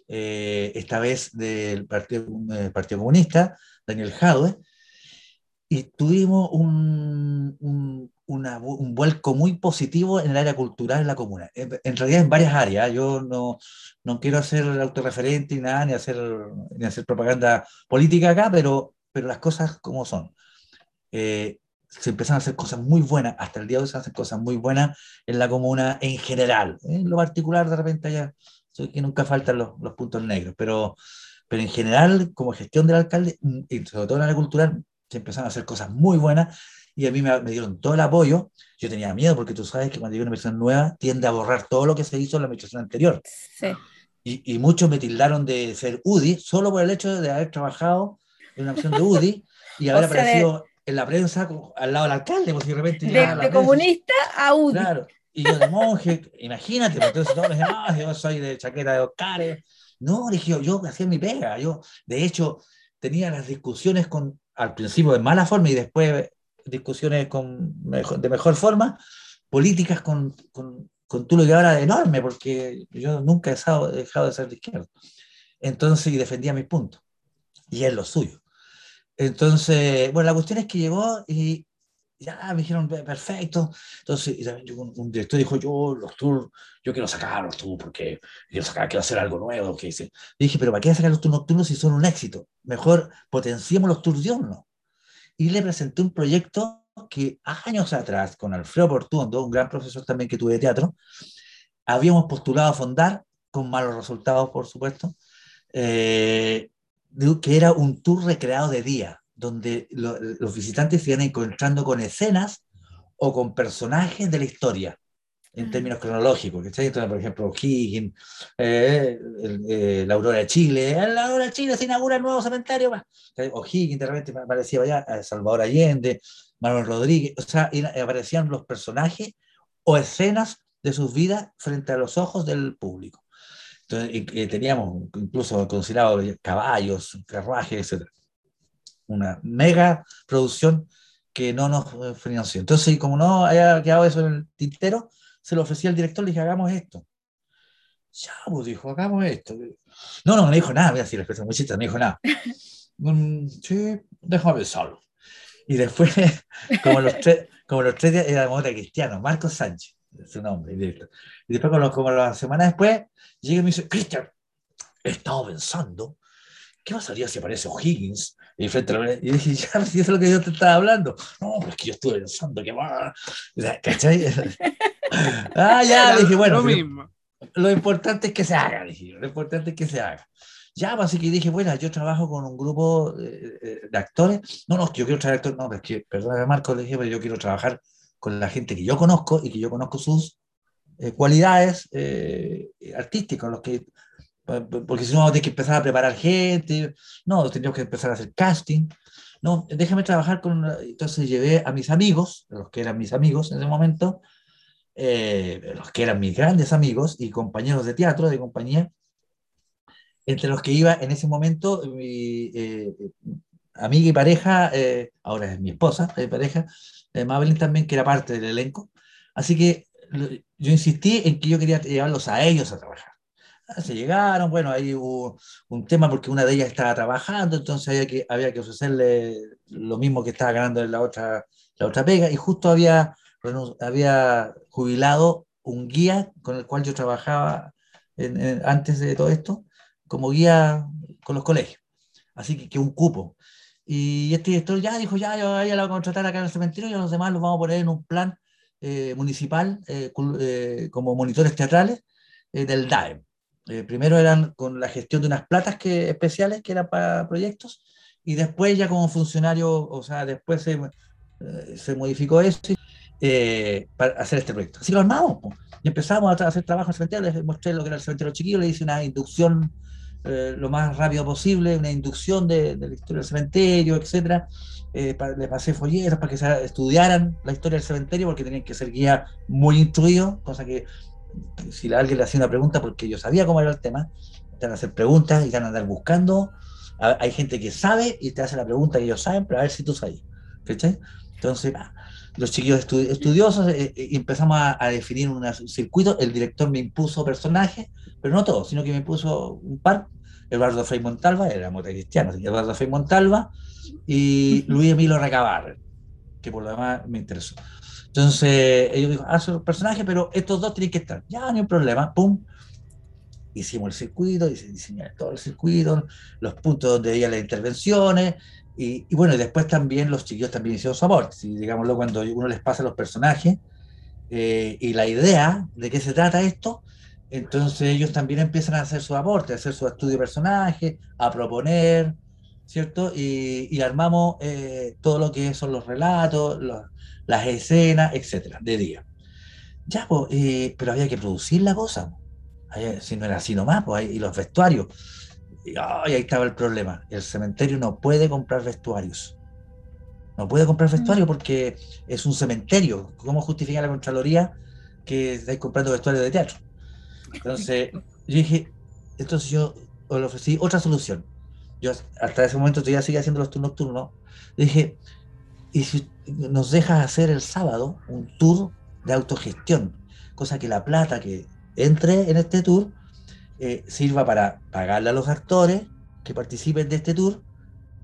eh, esta vez del Partido, Partido Comunista, Daniel Jadwe, y tuvimos un, un, un, vuelco muy positivo en el área cultural en la comuna. En, realidad en varias áreas. Yo no, no quiero hacer autorreferente ni nada, ni hacer, ni hacer propaganda política acá, pero, pero las cosas como son. Eh, se empezaron a hacer cosas muy buenas, hasta el día de hoy se hacen cosas muy buenas en la comuna en general. En lo particular, de repente, allá, soy que nunca faltan los, los puntos negros, pero, pero en general, como gestión del alcalde, y sobre todo en la área cultural, se empezaron a hacer cosas muy buenas y a mí me, dieron todo el apoyo. Yo tenía miedo porque tú sabes que cuando llega una persona nueva tiende a borrar todo lo que se hizo en la administración anterior. Sí. Y, y, muchos me tildaron de ser UDI solo por el hecho de haber trabajado en una opción de UDI y haber aparecido en la prensa al lado del alcalde, porque de repente... De, comunista a UDI. Claro. Y yo de monje, imagínate, porque entonces todos me decían, ah, yo soy de chaqueta de Oscar. No, dije yo, yo hacía mi pega. Yo, de hecho, tenía las discusiones con al principio de mala forma y después discusiones con de mejor forma, políticas con, con, con tú lo que ahora enorme, porque yo nunca he dejado, dejado, de ser de izquierda. Entonces, y defendía mis puntos, y es lo suyo. Entonces, bueno, la cuestión es que llegó y ya me dijeron, perfecto. Entonces, un, director dijo, yo los tours, yo quiero sacar los tours porque quiero, sacar, quiero hacer algo nuevo. Que dice. dije, pero ¿para qué sacar los tours nocturnos si son un éxito? Mejor potenciemos los tours diurnos. Y le presenté un proyecto que años atrás, con Alfredo Portuondo, un gran profesor también que tuve de teatro, habíamos postulado a fondar, con malos resultados, por supuesto, eh, que era un tour recreado de día donde los visitantes se iban encontrando con escenas o con personajes de la historia, en términos cronológicos. Entonces, por ejemplo, Higgins, eh, eh, la Aurora de Chile, en la Aurora de Chile se inaugura el nuevo cementerio, o Higgins de repente aparecía allá, eh, Salvador Allende, Manuel Rodríguez, o sea, aparecían los personajes o escenas de sus vidas frente a los ojos del público. Entonces, teníamos incluso considerado caballos, carruajes, etc una mega producción que no nos eh, financió. Entonces, como no haya quedado eso en el tintero, se lo ofrecí al director, le dije, hagamos esto. Ya, pues dijo, hagamos esto. No, no, no dijo nada, voy a decir la expresión muy no dijo nada. Mm, sí, déjame pensarlo. Y después, como los tres, como los tres días, era de cristiano, Marcos Sánchez, su nombre, director. Y después, como, como la semana después, llega y me dice, Cristian, he estado pensando, ¿qué pasaría si aparece O'Higgins y frente a la y dije, ya, si eso es lo que yo te estaba hablando. No, pero es que yo estuve pensando que va. ¿Cachai? ah, ya, dije, bueno. Lo, lo importante es que se haga, dije, lo importante es que se haga. Ya, pues, así que dije, bueno, yo trabajo con un grupo de, actores. No, no, yo quiero traer actores. No, es que, perdón, Marco, le dije, pero yo quiero trabajar con la gente que yo conozco y que yo conozco sus eh, cualidades eh, artísticas, los que, porque si no, tengo que empezar a preparar gente. No, tendríamos que empezar a hacer casting. No, déjame trabajar con. Entonces llevé a mis amigos, los que eran mis amigos en ese momento, eh, los que eran mis grandes amigos y compañeros de teatro, de compañía, entre los que iba en ese momento mi eh, amiga y pareja, eh, ahora es mi esposa, de pareja, Madeline también, que era parte del elenco. Así que yo insistí en que yo quería llevarlos a ellos a trabajar. Ah, se llegaron, bueno, ahí hubo un tema porque una de ellas estaba trabajando, entonces había que, había que ofrecerle lo mismo que estaba ganando en la otra, la otra pega, y justo había, había jubilado un guía con el cual yo trabajaba antes de todo esto, como guía con los colegios. Así que, que un cupo. Y este director ya dijo, ya, yo ya la voy a contratar acá en el cementerio y a los demás los vamos a poner en un plan eh, municipal eh, eh, como monitores teatrales del DAEM. Eh, primero eran con la gestión de unas platas que, especiales que eran para proyectos y después ya como funcionario, o sea, después se, eh, se modificó eso eh, para hacer este proyecto. Así lo armamos y empezamos a hacer trabajo en el cementerio, les mostré lo que era el cementerio chiquillo, le hice una inducción lo más rápido posible, una inducción de, de la historia del cementerio, etcétera. le pasé folletos para que se estudiaran la historia del cementerio porque tenían que ser guías muy instruidos, cosa que si alguien le hacía una pregunta, porque yo sabía cómo era el tema, te van a hacer preguntas y te van a andar buscando. Hay gente que sabe y te hace la pregunta que ellos saben, pero a ver si tú sabes. Entonces, los chiquillos estudiosos eh, eh, empezamos a, definir un circuito. El director me impuso personajes, pero no todos, sino que me impuso un par. Eduardo Frei Montalva, era cristiano, Eduardo Frei Montalva y Luis Emilio Recabar, que por lo demás me interesó. Entonces, ellos dijo, haz ah, un personaje, pero estos dos tienen que estar. Ya, no hay problema, pum. Hicimos el circuito, diseñamos todo el circuito, los puntos donde había las intervenciones, y, bueno, y después también los chiquillos también hicieron su aporte. Digámoslo, cuando uno les pasa los personajes eh, y la idea de qué se trata esto, entonces ellos también empiezan a hacer su aporte, a hacer su estudio de personaje, a proponer, ¿cierto? Y, armamos eh, todo lo que son los relatos, los, las escenas, etcétera, de día. Ya, pues, pero había que producir la cosa. Si no era así nomás, pues, y los vestuarios. Y, ahí estaba el problema. El cementerio no puede comprar vestuarios. No puede comprar mm. vestuarios porque es un cementerio. ¿Cómo justifica la Contraloría que estáis comprando vestuarios de teatro? Entonces, yo dije, entonces yo le ofrecí otra solución. Yo hasta ese momento todavía seguía haciendo los turnos nocturnos. Dije, y si nos dejas hacer el sábado un tour de autogestión, cosa que la plata que entre en este tour eh, sirva para pagarle a los actores que participen de este tour,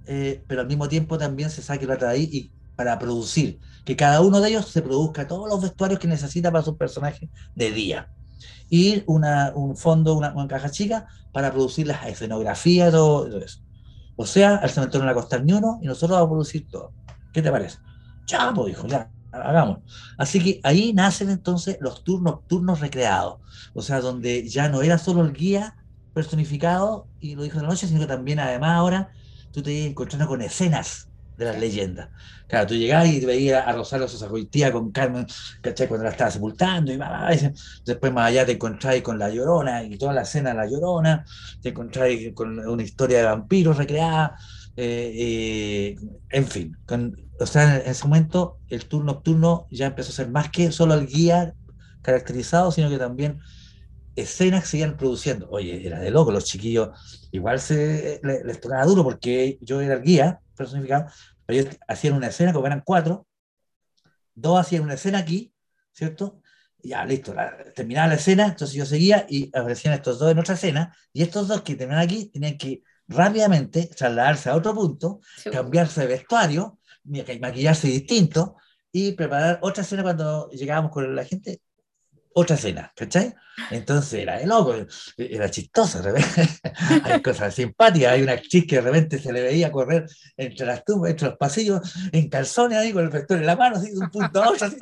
eh, pero al mismo tiempo también se saque plata de ahí y para producir, que cada uno de ellos se produzca todos los vestuarios que necesita para sus personajes de día. Y una, un fondo, una, caja chica para producir las escenografías, todo, todo eso. O sea, al cementerio no le va a costar ni uno y nosotros vamos a producir todo. ¿Qué te parece? Ya, pues dijo, ya, hagamos. Así que ahí nacen entonces los turnos nocturnos recreados, o sea, donde ya no era solo el guía personificado y lo dijo de la noche, sino que también además ahora tú te ibas encontrando con escenas de las leyendas. Claro, tú llegabas y te veías a Rosario Sosagoitía con Carmen, ¿cachai? Cuando la estaba sepultando, y después más allá te encontrás con La Llorona y toda la escena de La Llorona, te encontrás con una historia de vampiros recreada, eh, eh, en fin, o sea, en ese momento el turno nocturno ya empezó a ser más que solo el guía caracterizado, sino que también escenas que se iban produciendo. Oye, era de loco, los chiquillos igual se les, tocaba duro porque yo era el guía personificado, pero ellos hacían una escena, como eran cuatro, dos hacían una escena aquí, ¿cierto? ya, listo, terminaba la escena, entonces yo seguía y aparecían estos dos en otra escena, y estos dos que terminaban aquí tenían que rápidamente trasladarse a otro punto, cambiarse de vestuario, maquillarse distinto y preparar otra escena cuando llegábamos con la gente, otra escena, ¿cachai? Entonces era de loco, era chistoso, hay cosas simpáticas, hay una actriz que de repente se le veía correr entre las tumbas, entre los pasillos, en calzones ahí con el vestuario en la mano, así de un punto a otro, así,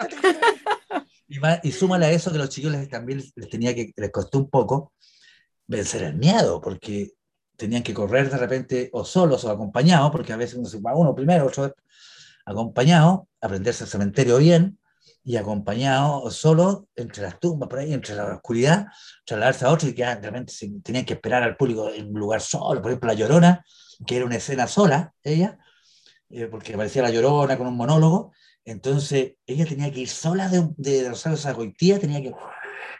y, y súmale a eso que los chicos también les tenía que, les costó un poco vencer el miedo, porque tenían que correr de repente o solos o acompañados, porque a veces uno se va uno primero, otro acompañado, aprenderse el cementerio bien, y acompañado solo entre las tumbas, por ahí, entre la oscuridad, trasladarse a otro y que realmente tenían que esperar al público en un lugar solo, por ejemplo, La Llorona, que era una escena sola, ella, eh, porque aparecía La Llorona con un monólogo, entonces ella tenía que ir sola de, de Rosario Zagoitía, tenía que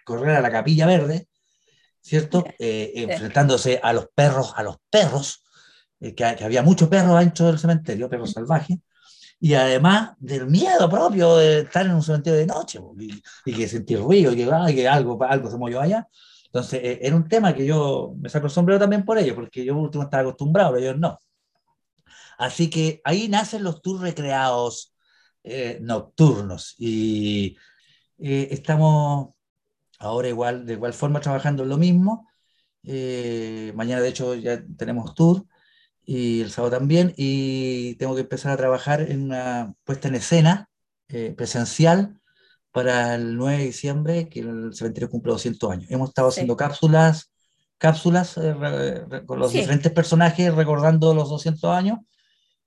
correr a la Capilla Verde, ¿cierto? Eh, enfrentándose a los perros, a los perros, eh, que, había muchos perros dentro del cementerio, perros salvajes, y además del miedo propio de estar en un cementerio de noche, y, que sentir ruido, y que, algo, algo se movió allá. Entonces, eh, era un tema que yo me saco el sombrero también por ello, porque yo último estaba acostumbrado, pero ellos no. Así que ahí nacen los tours recreados nocturnos, y estamos ahora igual, de igual forma trabajando en lo mismo. Eh, mañana, de hecho, ya tenemos tour y el sábado también. Y tengo que empezar a trabajar en una puesta en escena eh, presencial para el 9 de diciembre, que el cementerio cumple 200 años. Hemos estado haciendo cápsulas, cápsulas eh, con los diferentes personajes recordando los 200 años.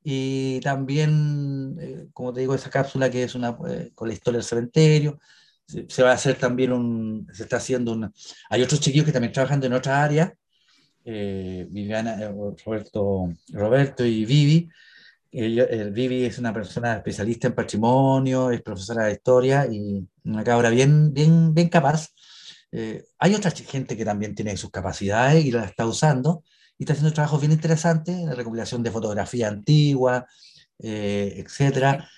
Y también, como te digo, esa cápsula que es una con la historia del cementerio se va a hacer también un, se está haciendo una, hay otros chiquillos que también trabajando en otra área, eh, Viviana, eh, Roberto, Roberto y Vivi. el Vivi es una persona especialista en patrimonio, es profesora de historia y una cabra bien, bien, bien capaz. Eh, hay otra gente que también tiene sus capacidades y la está usando y está haciendo trabajos bien interesantes, la recopilación de fotografía antigua, etcétera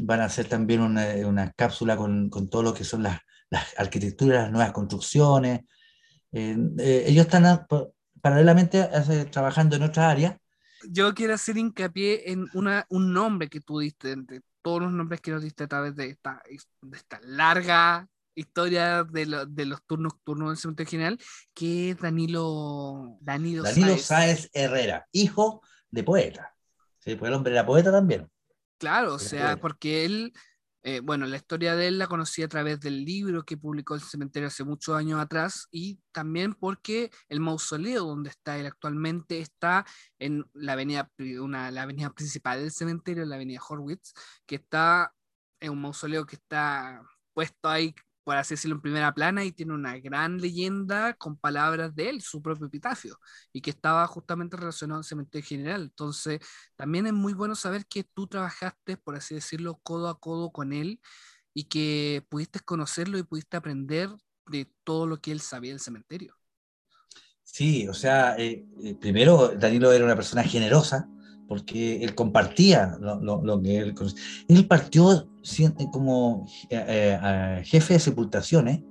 van a hacer también una, una cápsula con, con, todo lo que son las, las arquitecturas, las nuevas construcciones. Eh, ellos están paralelamente trabajando en otra área. Yo quiero hacer hincapié en una, un nombre que tú diste, entre todos los nombres que nos diste a través de esta, de esta larga historia de, lo, de, los turnos nocturnos del cementerio general, que es Danilo, Danilo, Danilo Sáez. Herrera, hijo de poeta. Sí, pues el hombre era poeta también. Claro, o sea, porque él, eh, bueno, la historia de él la conocí a través del libro que publicó el cementerio hace muchos años atrás y también porque el mausoleo donde está él actualmente está en la avenida, una, la avenida principal del cementerio, la avenida Horwitz, que está en un mausoleo que está puesto ahí por así decirlo, en primera plana y tiene una gran leyenda con palabras de él, su propio epitafio, y que estaba justamente relacionado al cementerio general. Entonces, también es muy bueno saber que tú trabajaste, por así decirlo, codo a codo con él y que pudiste conocerlo y pudiste aprender de todo lo que él sabía del cementerio. Sí, o sea, eh, eh, primero Danilo era una persona generosa, porque él compartía lo, que él Él partió como eh, eh, jefe de sepultaciones,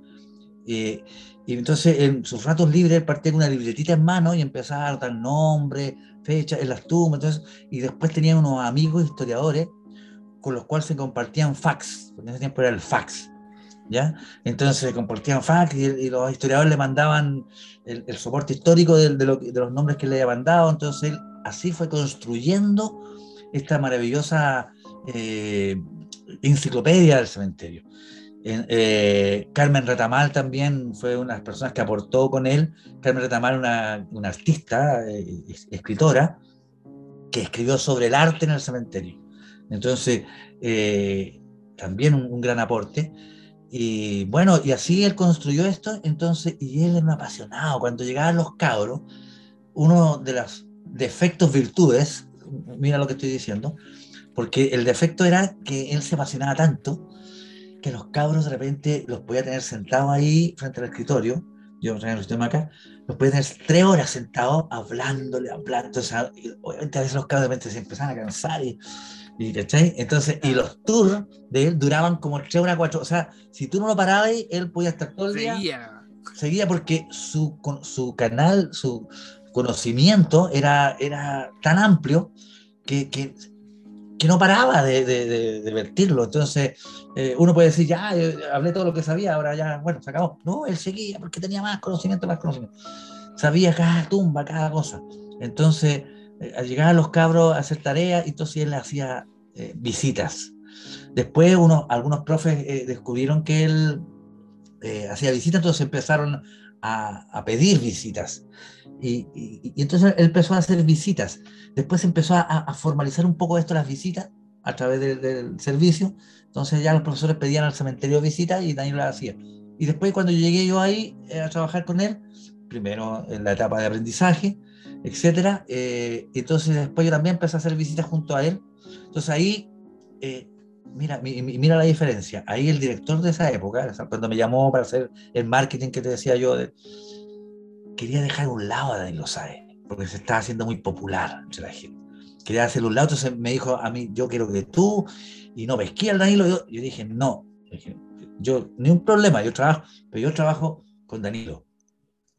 eh, y entonces en sus ratos libres él partía con una libretita en mano y empezaba a dar nombre, fecha en las tumbas, entonces, y después tenía unos amigos historiadores con los cuales se compartían fax, en ese tiempo era el fax. ¿Ya? Entonces se compartían fax y, los historiadores le mandaban el, soporte histórico de, de, de, los nombres que le había mandado, entonces él así fue construyendo esta maravillosa eh, enciclopedia del cementerio. Eh, Carmen Retamal también fue una de personas que aportó con él. Carmen Retamal, una, una artista, eh, escritora, que escribió sobre el arte en el cementerio. Entonces, también un, gran aporte. Y bueno, y así él construyó esto, entonces, y él era un apasionado. Cuando llegaban los cabros, uno de las defectos, virtudes, mira lo que estoy diciendo, porque el defecto era que él se apasionaba tanto que los cabros de repente los podía tener sentados ahí frente al escritorio, yo traigo el sistema acá, los podía tener tres horas sentados hablándole, hablando, o sea, obviamente a veces los cabros de repente se empezaban a cansar y, y Entonces, y los tours de él duraban como tres horas, cuatro, o sea, si tú no lo parabas, él podía estar todo el día. Seguía. Seguía porque su, su canal, su, conocimiento era, era tan amplio que, que, no paraba de, de, de, vertirlo. Entonces, eh, uno puede decir, ya, hablé todo lo que sabía, ahora ya, bueno, se acabó. No, él seguía porque tenía más conocimiento, más conocimiento. Sabía cada tumba, cada cosa. Entonces, eh, a los cabros a hacer tareas, entonces él hacía eh, visitas. Después, uno, algunos profes descubrieron que él hacía visitas, entonces empezaron a, pedir visitas. Y, y, entonces él empezó a hacer visitas. Después empezó a, a formalizar un poco esto, las visitas, a través del servicio. Entonces ya los profesores pedían al cementerio visitas y Danilo las hacía. Y después cuando llegué yo ahí eh, a trabajar con él, primero en la etapa de aprendizaje, etcétera, eh, entonces después yo también empecé a hacer visitas junto a él. Entonces ahí, eh, mira, mira la diferencia. Ahí el director de esa época, cuando me llamó para hacer el marketing que te decía yo, quería dejar un lado a Danilo Sáez, porque se estaba haciendo muy popular entre la gente. Quería hacerlo un lado, entonces me dijo a mí, yo quiero que tú, y no pesqué al Danilo. Yo, yo dije, no, yo, ni un problema, yo trabajo, pero yo trabajo con Danilo,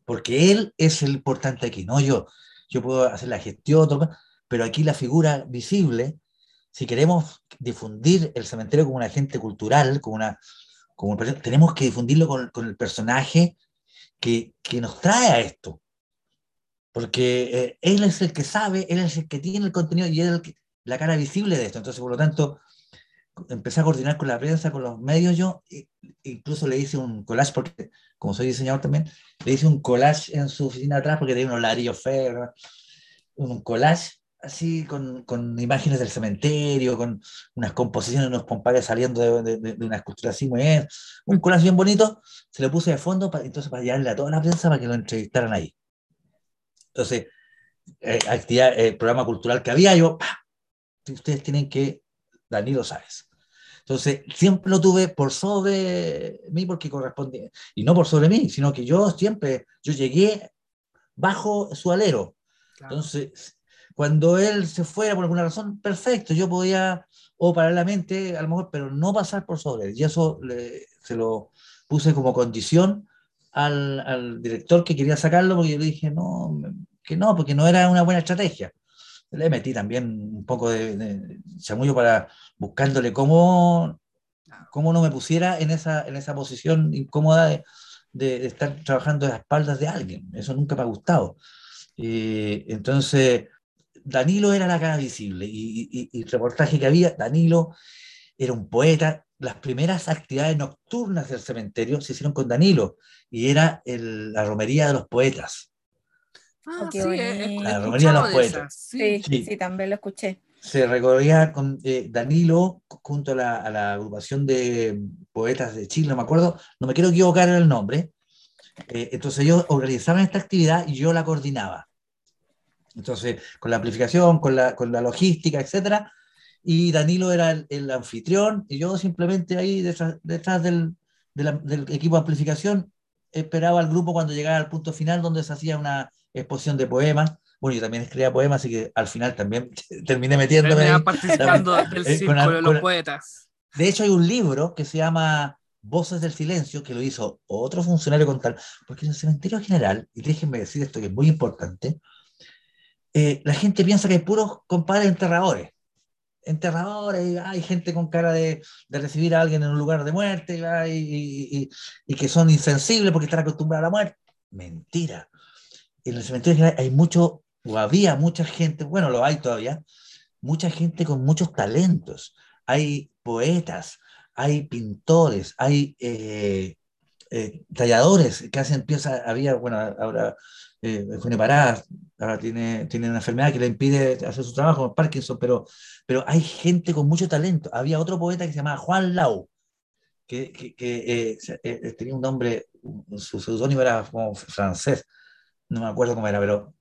porque él es el importante aquí, no yo. Yo puedo hacer la gestión, pero aquí la figura visible, si queremos difundir el cementerio como un agente cultural, como una, como tenemos que difundirlo con, con el personaje que, nos trae a esto. Porque eh, él es el que sabe, él es el que tiene el contenido y él es el que, la cara visible de esto. Entonces, por lo tanto, empecé a coordinar con la prensa, con los medios yo, incluso le hice un collage, porque como soy diseñador también, le hice un collage en su oficina atrás, porque tenía unos ladrillos feos, un collage así con, con, imágenes del cementerio, con unas composiciones, unos compadres saliendo de, de, una escultura así, muy bien, un collage bien bonito, se lo puse de fondo, para, entonces para llevarle a toda la prensa para que lo entrevistaran ahí. Entonces, eh, actividad, el programa cultural que había, yo, ustedes tienen que, Danilo Sáez, entonces, siempre lo tuve por sobre mí porque correspondía, y no por sobre mí, sino que yo siempre, yo llegué bajo su alero. Entonces, cuando él se fuera por alguna razón, perfecto, yo podía, o paralelamente, a lo mejor, pero no pasar por sobre él. Y eso se lo puse como condición al, al, director que quería sacarlo, porque yo le dije, no, que no, porque no era una buena estrategia le metí también un poco de, chamullo para buscándole cómo, cómo no me pusiera en esa, en esa posición incómoda de, de, estar trabajando a las espaldas de alguien. Eso nunca me ha gustado. Eh, entonces, Danilo era la cara visible y, y, el reportaje que había, Danilo era un poeta. Las primeras actividades nocturnas del cementerio se hicieron con Danilo y era la romería de los poetas. Ah, sí, la romería de los poetas. Sí, sí, también lo escuché. Se recorría con eh, Danilo junto a la, agrupación de poetas de Chile, no me acuerdo, no me quiero equivocar en el nombre. Eh, entonces ellos organizaban esta actividad y yo la coordinaba. Entonces, con la amplificación, con la, con la logística, etcétera. Y Danilo era el, anfitrión y yo simplemente ahí detrás, detrás del, del equipo de amplificación esperaba al grupo cuando llegara al punto final donde se hacía una exposición de poemas. Bueno, yo también escribía poemas, así que al final también terminé metiéndome. participando del eh, círculo de los poetas. De hecho, hay un libro que se llama Voces del Silencio, que lo hizo otro funcionario con tal, porque en el cementerio general, y déjenme decir esto que es muy importante, eh, la gente piensa que hay puros compadres enterradores. Enterradores, hay gente con cara de, de, recibir a alguien en un lugar de muerte y, que son insensibles porque están acostumbrados a la muerte. Mentira en el cementerio hay mucho, o había mucha gente, bueno, lo hay todavía, mucha gente con muchos talentos. Hay poetas, hay pintores, hay eh, eh, talladores que hacen. Había, bueno, ahora eh, Parada, ahora tiene, tiene una enfermedad que le impide hacer su trabajo, Parkinson, pero, pero hay gente con mucho talento. Había otro poeta que se llamaba Juan Lau, que, que, que eh, tenía un nombre, su seudónimo era como francés, no me acuerdo cómo era, pero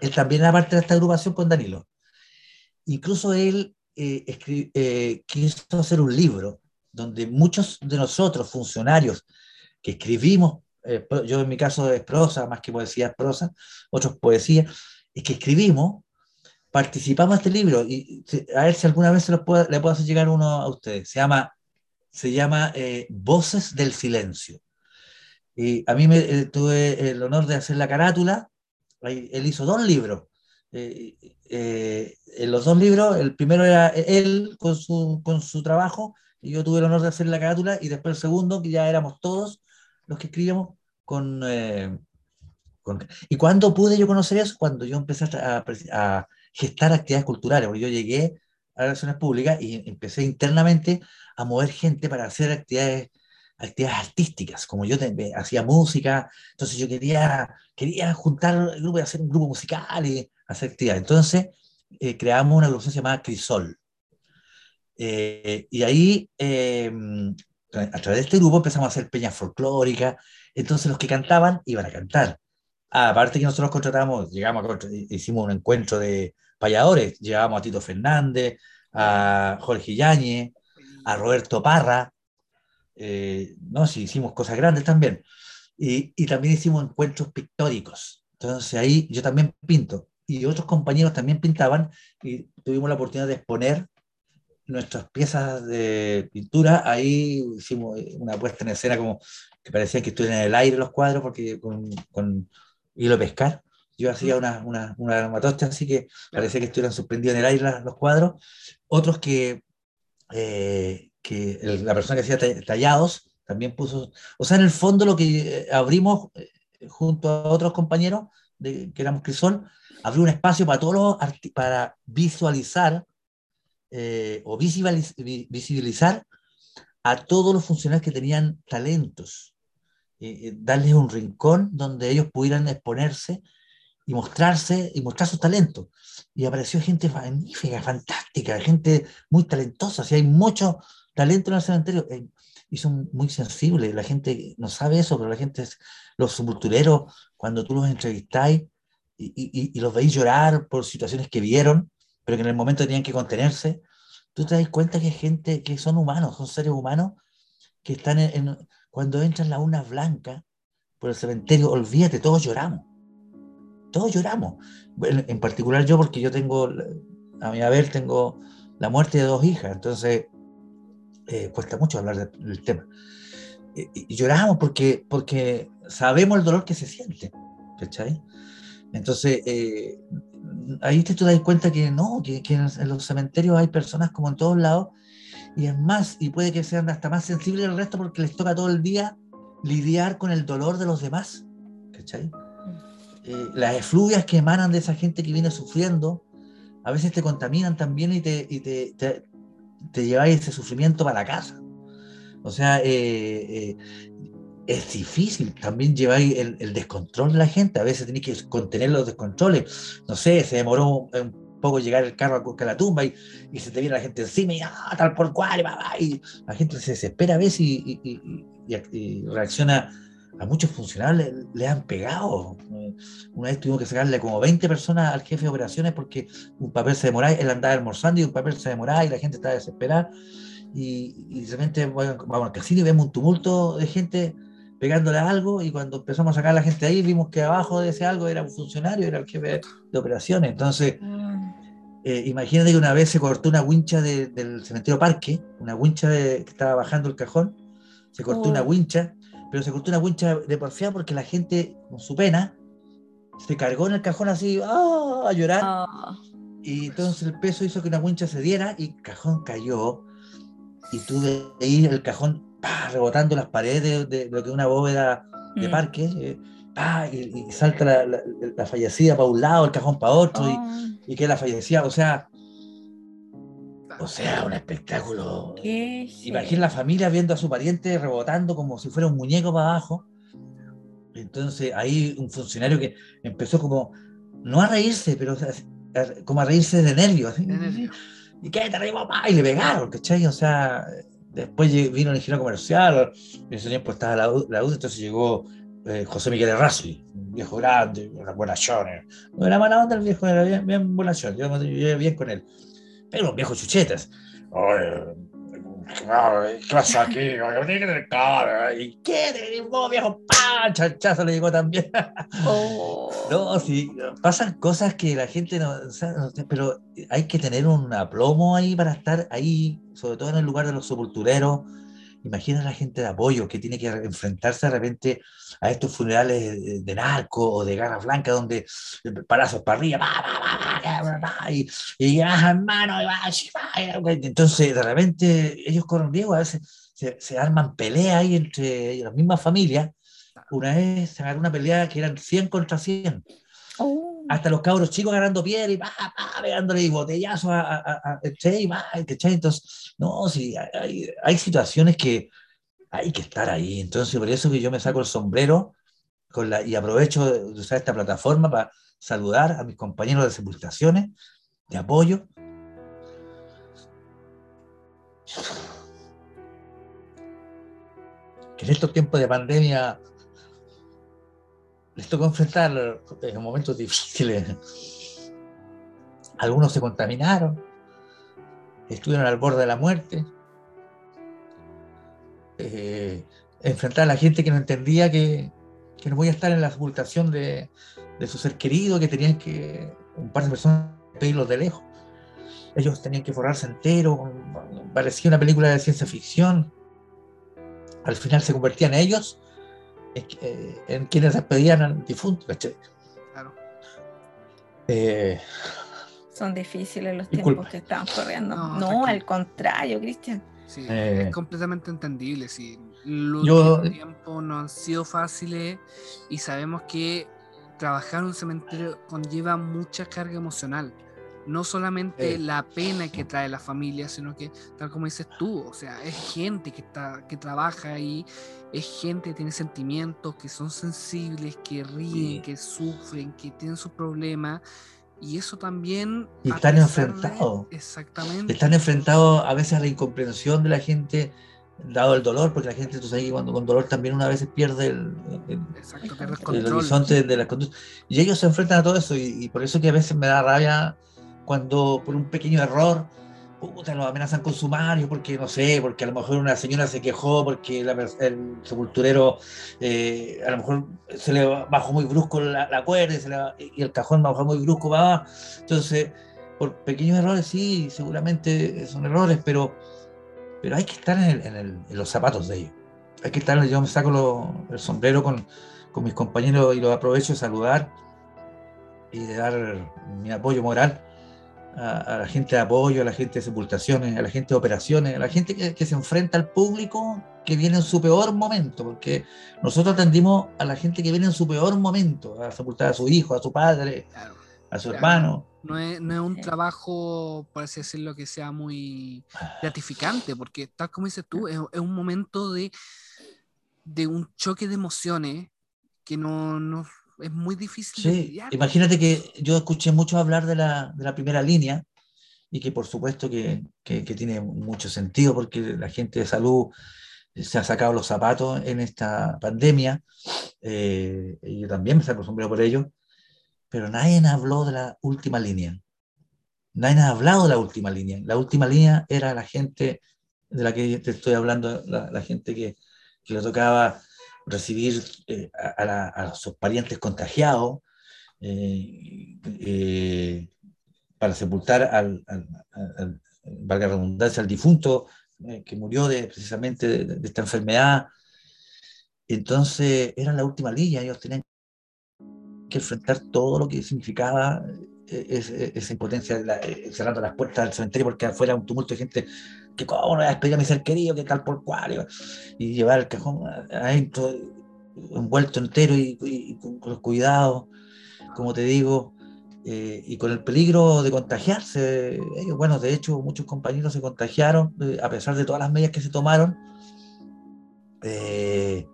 él también era parte de esta agrupación con Danilo. Incluso él eh, eh, quiso hacer un libro donde muchos de nosotros, funcionarios, que escribimos, eh, yo en mi caso es prosa, más que poesía es prosa, otros poesía, es que escribimos, participamos en este libro y a ver si alguna vez se le puedo hacer llegar uno a ustedes. Se llama, se llama Voces del Silencio. Y a mí me eh, tuve el honor de hacer la carátula. Él hizo dos libros. Eh, eh, en los dos libros, el primero era él con su, con su trabajo, y yo tuve el honor de hacer la carátula, y después el segundo, que ya éramos todos los que escribíamos con... con ¿Y cuándo pude yo conocer eso? Cuando yo empecé a, gestar actividades culturales, porque yo llegué a relaciones públicas y empecé internamente a mover gente para hacer actividades actividades artísticas, como yo hacía música, entonces yo quería, quería juntar el grupo y hacer un grupo musical y hacer actividades. Entonces eh, creamos una agrupación llamada Crisol. Eh, y ahí, em, a través de este grupo empezamos a hacer peñas folclóricas, entonces los que cantaban iban a cantar. Aparte que nosotros contratamos, llegamos a, hicimos un encuentro de payadores, llevamos a Tito Fernández, a Jorge Yañez, a Roberto Parra, eh, no, sí, hicimos cosas grandes también. Y, y, también hicimos encuentros pictóricos. Entonces ahí yo también pinto. Y otros compañeros también pintaban y tuvimos la oportunidad de exponer nuestras piezas de pintura. Ahí hicimos una puesta en escena como que parecía que estuvieran en el aire los cuadros porque con, con hilo pescar. Yo hacía una, una, una así que parecía que estuvieran suspendidos en el aire los cuadros. Otros que eh, que la persona que hacía tallados también puso, o sea, en el fondo lo que eh, abrimos eh, junto a otros compañeros de, que éramos Crisol, abrió un espacio para todos los para visualizar eh, o visibilizar a todos los funcionarios que tenían talentos, darles un rincón donde ellos pudieran exponerse y mostrarse y mostrar sus talentos. Y apareció gente magnífica, fantástica, gente muy talentosa, hay muchos talento en el cementerio eh, y son muy sensibles. La gente no sabe eso, pero la gente, los sepultureros, cuando tú los entrevistáis y, y, y, los veis llorar por situaciones que vieron, pero que en el momento tenían que contenerse, tú te das cuenta que gente que son humanos, son seres humanos que están en, cuando entran las urnas blancas por el cementerio, olvídate, todos lloramos. Todos lloramos. En, particular yo, porque yo tengo, a mi haber, tengo la muerte de dos hijas, entonces eh, cuesta mucho hablar del tema. Y, lloramos porque, porque sabemos el dolor que se siente, ¿cachai? Entonces, eh, ahí te, das cuenta que no, que, en, los cementerios hay personas como en todos lados, y es más, y puede que sean hasta más sensibles del resto porque les toca todo el día lidiar con el dolor de los demás, ¿cachai? Eh, las efluvias que emanan de esa gente que viene sufriendo, a veces te contaminan también y te, y te, te lleváis ese sufrimiento para la casa. O sea, eh, eh, es difícil. También lleváis el, descontrol de la gente. A veces tenéis que contener los descontroles. No sé, se demoró un poco llegar el carro a la tumba y, y se te viene la gente encima y ah, tal por cual, y, la gente se desespera a veces y, y reacciona a muchos funcionarios le, han pegado. Una vez tuvimos que sacarle como 20 personas al jefe de operaciones porque un papel se demoraba, él andaba almorzando y un papel se demoraba y la gente estaba desesperada. Y, y de repente vamos al casino y vemos un tumulto de gente pegándole a algo y cuando empezamos a sacar a la gente ahí vimos que abajo de ese algo era un funcionario, era el jefe de operaciones. Entonces, mm. eh, imagínate que una vez se cortó una wincha del cementerio Parque, una wincha que estaba bajando el cajón, se cortó una oh. wincha pero se cortó una wincha de porfía porque la gente, con su pena, se cargó en el cajón así ¡ah! a llorar. Ah. Y entonces el peso hizo que una wincha se diera y el cajón cayó. Y tuve ahí el cajón rebotando las paredes de, lo que es una bóveda de mm. parque. Eh, y, salta la, fallecida para un lado, el cajón para otro, y, ah. y queda la fallecida. O sea, o sea, un espectáculo. Imagina la familia viendo a su pariente rebotando como si fuera un muñeco para abajo. Entonces ahí un funcionario que empezó como, no a reírse, pero como a reírse de nervios. Y qué te papá, y le pegaron, ¿cachai? O sea, después vino el ingeniero comercial, en ese tiempo estaba la, la entonces llegó eh, José Miguel Errázuriz, un viejo grande, una buena No era mala onda el viejo, era bien, bien buena yo me bien con él pero los viejos chuchetas. ¿Qué pasa aquí? ¿Y qué? vos, viejo pan? Chachazo le llegó también. Oh. No, sí, pasan cosas que la gente no, Pero hay que tener un aplomo ahí para estar ahí, sobre todo en el lugar de los sepultureros Imagina a la gente de apoyo que tiene que enfrentarse de repente a estos funerales de, narco o de garras blancas donde parazos para arriba, y, y hermano, entonces de repente ellos corren riesgo, a veces se, arman peleas ahí entre las mismas familias. Una vez se agarró una pelea que eran 100 contra 100. Hasta los cabros chicos agarrando piedra y pa, pa, pegándole botellazos a, a, a, Entonces, no, sí, hay, hay, situaciones que hay que estar ahí. Entonces, por eso que yo me saco el sombrero con la, y aprovecho de usar esta plataforma para saludar a mis compañeros de sepultaciones, de apoyo. Que en estos tiempos de pandemia les tocó enfrentar en momentos difíciles. Algunos se contaminaron, estuvieron al borde de la muerte. Eh, enfrentar a la gente que no entendía que, que no voy a estar en la sepultación de, de su ser querido, que tenían que, un par de personas, pedirlos de lejos. Ellos tenían que forrarse entero, parecía una película de ciencia ficción. Al final se convertían ellos eh, en quienes despedían al difunto. Claro. Eh, Son difíciles los tiempos que estamos corriendo. No, al contrario, Cristian. Sí, eh, es completamente entendible. Sí. Los tiempos no han sido fáciles y sabemos que trabajar en un cementerio conlleva mucha carga emocional. No solamente la pena que trae la familia, sino que, tal como dices tú, o sea, es gente que, está, que trabaja ahí, es gente que tiene sentimientos, que son sensibles, que ríen, que sufren, que tienen sus problemas. Y eso también... Y están enfrentados. Exactamente. Están enfrentados a veces a la incomprensión de la gente dado el dolor, porque la gente, tú sabes que cuando con dolor también una vez pierde el, el, horizonte de las conductas. Y ellos se enfrentan a todo eso, y, por eso que a veces me da rabia cuando por un pequeño error, puta, lo amenazan con sumario, porque no sé, porque a lo mejor una señora se quejó, porque el sepulturero eh, a lo mejor se le bajó muy brusco la, cuerda y, el cajón bajó muy brusco va Entonces, por pequeños errores, sí, seguramente son errores, pero pero hay que estar en, los zapatos de ellos. Hay que estar, yo me saco el sombrero con, mis compañeros y los aprovecho de saludar y de dar mi apoyo moral a, la gente de apoyo, a la gente de sepultaciones, a la gente de operaciones, a la gente que, se enfrenta al público que viene en su peor momento, porque nosotros atendimos a la gente que viene en su peor momento, a sepultar a su hijo, a su padre, a su hermano. No es, no es un trabajo, por así decirlo, que sea muy gratificante, porque tal como dices tú, es, es un momento de, de un choque de emociones que no, no es muy difícil. Sí, imagínate que yo escuché mucho hablar de la, de la primera línea y que por supuesto que, que, tiene mucho sentido porque la gente de salud se ha sacado los zapatos en esta pandemia, eh, y yo también me saco sombrero por ello, pero nadie habló de la última línea. Nadie ha hablado de la última línea. La última línea era la gente de la que te estoy hablando, la, gente que, le tocaba recibir eh, a, sus parientes contagiados eh, eh, para sepultar al, valga la redundancia, al difunto que murió de, precisamente de, esta enfermedad. Entonces era la última línea, ellos tenían que enfrentar todo lo que significaba eh, esa impotencia, eh, cerrando las puertas del cementerio porque afuera un tumulto de gente que cómo voy a despedir a mi ser querido, que tal por cual, y, llevar el cajón adentro, envuelto entero y, con, los cuidados, como te digo, eh, y con el peligro de contagiarse. Bueno, de hecho, muchos compañeros se contagiaron, a pesar de todas las medidas que se tomaron. Eh,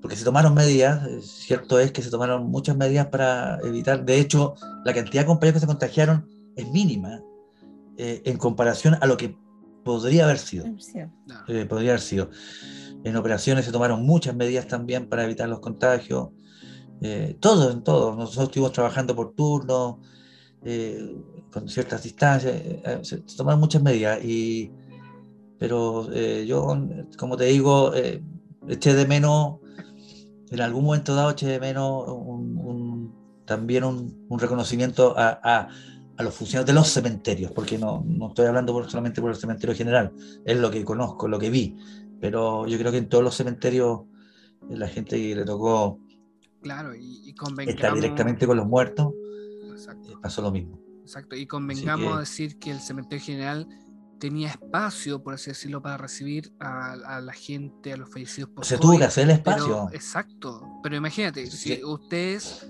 porque se tomaron medidas, cierto es que se tomaron muchas medidas para evitar, de hecho, la cantidad de compañeros que se contagiaron es mínima eh, en comparación a lo que podría haber sido. Eh, podría haber sido. En operaciones se tomaron muchas medidas también para evitar los contagios. Eh, todo, en todo. Nosotros estuvimos trabajando por turno, con ciertas distancias. se, tomaron muchas medidas. Y, pero yo, como te digo, eché de menos en algún momento dado eché de menos también un, reconocimiento a, los funcionarios de los cementerios, porque no, estoy hablando solamente por el cementerio general, es lo que conozco, lo que vi, pero yo creo que en todos los cementerios eh, la gente que le tocó claro, y, estar directamente con los muertos, eh, pasó lo mismo. Exacto, y convengamos a decir que el cementerio general tenía espacio, por así decirlo, para recibir a, la gente, a los fallecidos por Se tuvo que hacer el espacio. exacto, pero imagínate, si ustedes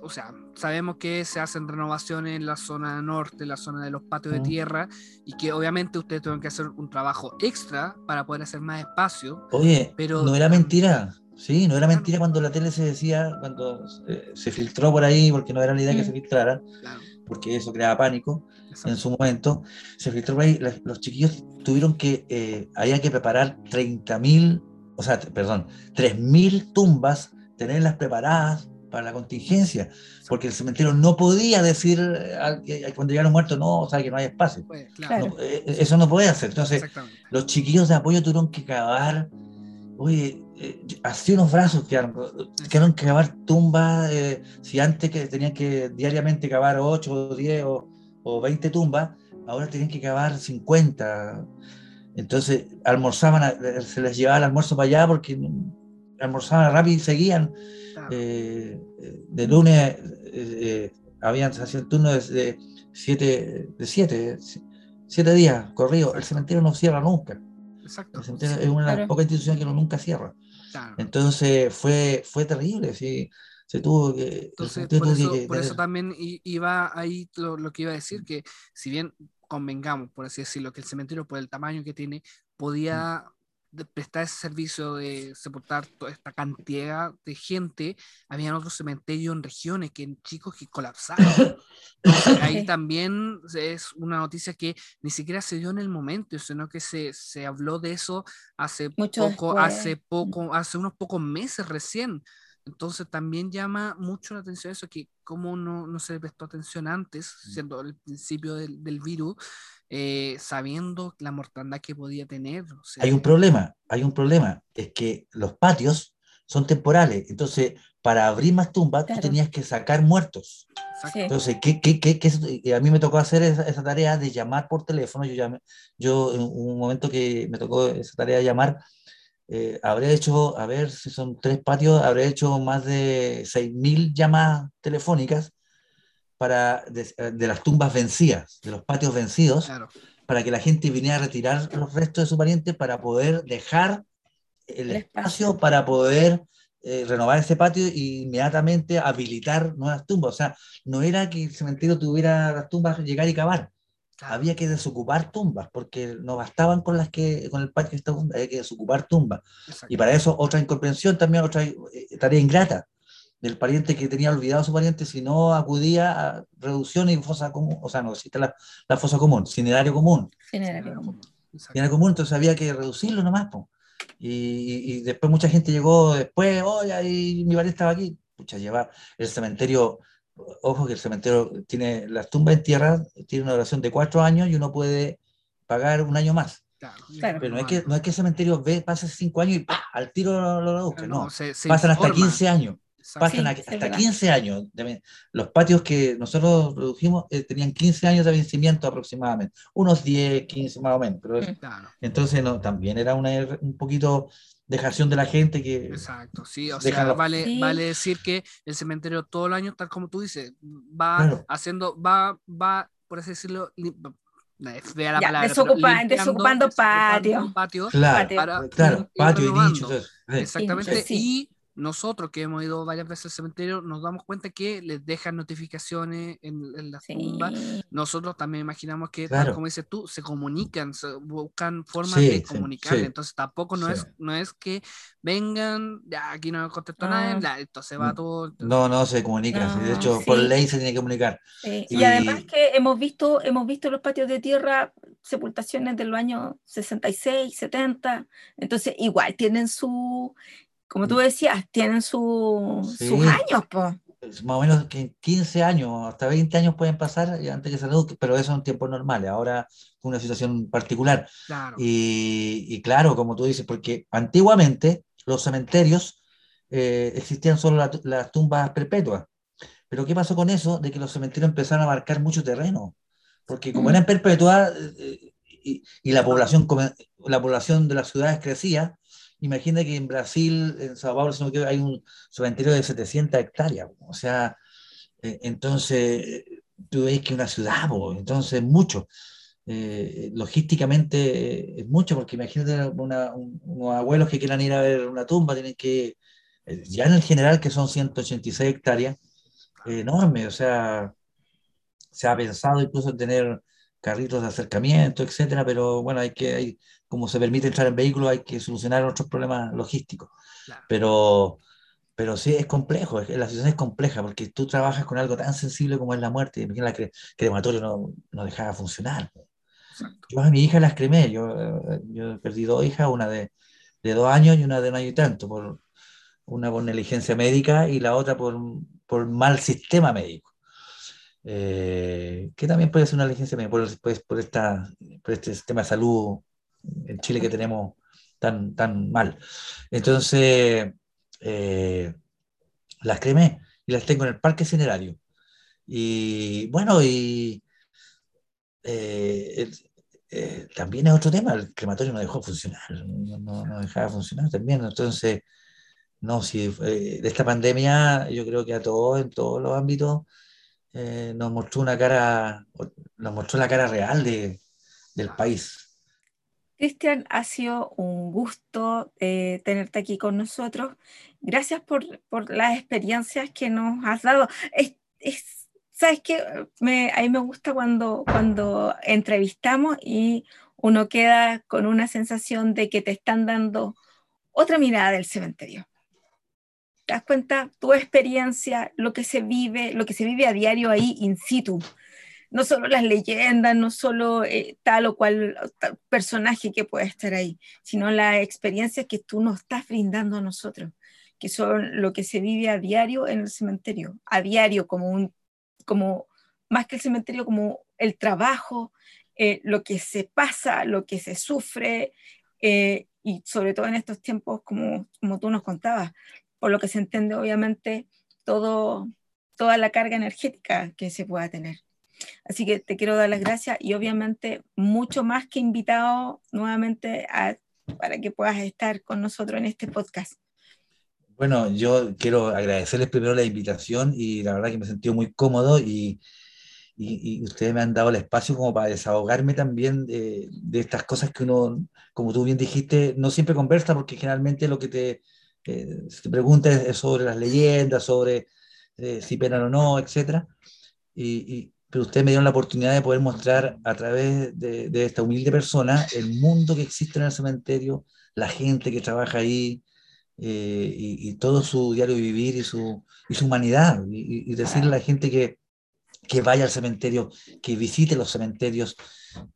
o sea, sabemos que se hacen renovaciones en la zona norte, en la zona de los patios de tierra, y que obviamente ustedes tienen que hacer un trabajo extra para poder hacer más espacio. Oye, pero no era mentira. Sí, no era mentira cuando la tele se decía, cuando se filtró por ahí, porque no era la idea que se filtrara, porque eso creaba pánico en su momento, se filtró por ahí, los chiquillos tuvieron que, eh, había que preparar 30.000, o sea, perdón, 3.000 tumbas, tenerlas preparadas para la contingencia, porque el cementerio no podía decir cuando llegaron muertos, no, o sea, que no hay espacio. Eh, eso no podía hacer. Entonces, los chiquillos de apoyo tuvieron que cavar Oye, eh, así unos brazos quedaron, quedaron que cavar tumbas, eh, si antes que tenían que diariamente cavar 8 o 10 o, o 20 tumbas, ahora tenían que cavar 50. Entonces almorzaban, se les llevaba el almuerzo para allá porque almorzaban rápido y seguían. Eh, de lunes habían hacía el turno de 7 de siete, siete días corrido. El cementerio no cierra nunca. Exacto. es una de las pocas instituciones que no, nunca cierra. Entonces fue, fue terrible, sí. Se tuvo que. Entonces, por, eso, por eso, también iba ahí lo, lo, que iba a decir, que si bien convengamos, por así decirlo, que el cementerio, por el tamaño que tiene, podía de prestar ese servicio de soportar toda esta cantidad de gente, habían otros cementerios en regiones que chicos que colapsaron. ahí también es una noticia que ni siquiera se dio en el momento, sino que se, se habló de eso hace poco, hace poco, hace unos pocos meses recién. Entonces también llama mucho la atención eso, que cómo no, no se le prestó atención antes, siendo el principio del, del virus, eh, sabiendo la mortandad que podía tener. hay un problema, hay un problema, es que los patios son temporales, entonces para abrir más tumbas tú tenías que sacar muertos. Entonces, ¿qué, qué, qué, a mí me tocó hacer esa, tarea de llamar por teléfono, yo, llamé, yo en un momento que me tocó esa tarea de llamar, eh, habré hecho, a ver si son tres patios, habré hecho más de 6.000 llamadas telefónicas para, de, las tumbas vencidas, de los patios vencidos, para que la gente viniera a retirar los restos de su pariente para poder dejar el, espacio, para poder eh, renovar ese patio e inmediatamente habilitar nuevas tumbas. O sea, no era que el cementerio tuviera las tumbas, llegar y cavar. Había que desocupar tumbas, porque no bastaban con las que con el patio que estaba, había que desocupar tumbas. Y para eso otra incomprensión también, otra eh, tarea ingrata del pariente que tenía olvidado a su pariente, si no acudía a reducción y fosa común, o sea, no existe la, la fosa común, itinerario común. Itinerario común. Itinerario común, entonces había que reducirlo nomás. Y, y, después mucha gente llegó después, oye, y mi pariente estaba aquí. Pucha, lleva el cementerio, ojo que el cementerio tiene las tumbas en tierra, tiene una duración de cuatro años y uno puede pagar un año más. Claro, Pero no es, que, no es que el cementerio ve, pase cinco años y al tiro lo, lo, no, pasan hasta 15 años. Pasan hasta 15 años. los patios que nosotros redujimos eh, tenían 15 años de vencimiento aproximadamente, unos 10, 15 más o menos. Pero mm. Entonces no, también era una, un poquito dejación de la gente que... Exacto, sí, o sea, vale, vale decir que el cementerio todo el año, tal como tú dices, va haciendo, va, va, por así decirlo, Vea la palabra, desocupando patio. patio. Claro, para, claro, patio y dicho. Exactamente, y nosotros que hemos ido varias veces al cementerio nos damos cuenta que les dejan notificaciones en, en las tumbas. Nosotros también imaginamos que, como dices tú, se comunican, buscan formas de comunicar. Entonces tampoco no, es, no es que vengan, ya aquí no contestó nadie, ah. esto se va todo. No, no se comunica. de hecho, por ley se tiene que comunicar. Y, además que hemos visto, hemos visto los patios de tierra sepultaciones de los años 66, 70. Entonces, igual tienen su como tú decías, tienen sus años, pues. Más o menos que 15 años, hasta 20 años pueden pasar antes que se reduzca, pero eso en tiempos normales. Ahora es una situación particular. Y, claro, como tú dices, porque antiguamente los cementerios eh, existían solo las tumbas perpetuas. Pero ¿qué pasó con eso? De que los cementerios empezaron a marcar mucho terreno. Porque como mm. eran perpetuas eh, y, y, la, población, la población de las ciudades crecía, Imagina que en Brasil, en Sao Paulo, hay un cementerio de 700 hectáreas. O sea, eh, entonces tú ves que una ciudad, entonces mucho. Eh, logísticamente es mucho, porque imagínate unos abuelos que quieran ir a ver una tumba, tienen que, eh, ya en el general que son 186 hectáreas, enorme, o sea, se ha pensado incluso en tener carritos de acercamiento, etcétera, pero bueno, hay que, hay, como se permite entrar en vehículos, hay que solucionar otros problemas logísticos. Pero, pero sí es complejo, la situación es compleja porque tú trabajas con algo tan sensible como es la muerte. Imagina que el crematorio no, no dejaba funcionar. Yo a mi hija las cremé, yo, yo perdido dos hijas, una de, de, dos años y una de un año y tanto, por, una por negligencia médica y la otra por, por mal sistema médico. Eh, que también puede ser una negligencia médica, por, por, por, esta, por este sistema de salud en Chile que tenemos tan, tan mal. Entonces, eh, las cremé y las tengo en el parque cinerario. Y bueno, y eh, eh, también es otro tema, el crematorio no dejó funcionar, no, no, dejaba funcionar también. Entonces, no, si de esta pandemia yo creo que a todos, en todos los ámbitos, nos mostró una cara, nos mostró la cara real de, del país. Cristian, ha sido un gusto eh, tenerte aquí con nosotros. Gracias por, las experiencias que nos has dado. Sabes que a mí me gusta cuando, cuando entrevistamos y uno queda con una sensación de que te están dando otra mirada del cementerio. ¿Te das cuenta? Tu experiencia, lo que se vive, lo que se vive a diario ahí in situ no solo las leyendas, no solo eh, tal o cual personaje que pueda estar ahí, sino las experiencias que tú nos estás brindando a nosotros, que son lo que se vive a diario en el cementerio, a diario como un, como más que el cementerio, como el trabajo, eh, lo que se pasa, lo que se sufre, eh, y sobre todo en estos tiempos, como, como tú nos contabas, por lo que se entiende obviamente todo, toda la carga energética que se pueda tener. Así que te quiero dar las gracias y obviamente mucho más que invitado nuevamente para que puedas estar con nosotros en este podcast. Bueno, yo quiero agradecerles primero la invitación y la verdad que me he sentido muy cómodo y, y, ustedes me han dado el espacio como para desahogarme también de, de, estas cosas que uno, como tú bien dijiste, no siempre conversa porque generalmente lo que te, eh, pregunta es, sobre las leyendas, sobre eh, si penan o no, etc. Y, pero ustedes me dieron la oportunidad de poder mostrar a través de, esta humilde persona el mundo que existe en el cementerio, la gente que trabaja ahí eh, y, todo su diario vivir y su, y humanidad. Y, decirle a la gente que, que vaya al cementerio, que visite los cementerios,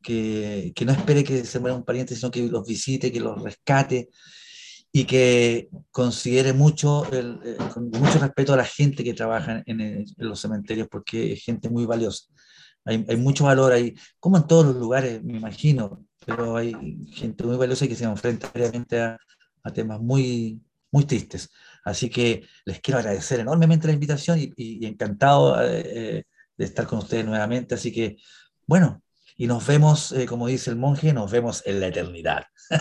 que, que no espere que se muera un pariente, sino que los visite, que los rescate y que considere mucho, el, eh, con mucho respeto a la gente que trabaja en, los cementerios, porque es gente muy valiosa. Hay, hay, mucho valor ahí, como en todos los lugares, me imagino, pero hay gente muy valiosa que se enfrenta realmente a, a, temas muy, muy tristes. Así que les quiero agradecer enormemente la invitación y, y, encantado eh, eh, de estar con ustedes nuevamente. Así que, bueno, y nos vemos, como dice el monje, nos vemos en la eternidad.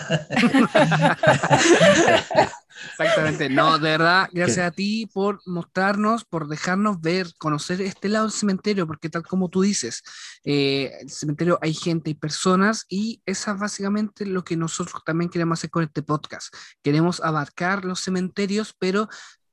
Exactamente, no, de verdad, gracias a ti por mostrarnos, por dejarnos ver, conocer este lado del cementerio, porque tal como tú dices, eh, el cementerio hay gente y personas y esa es básicamente lo que nosotros también queremos hacer con este podcast. Queremos abarcar los cementerios, pero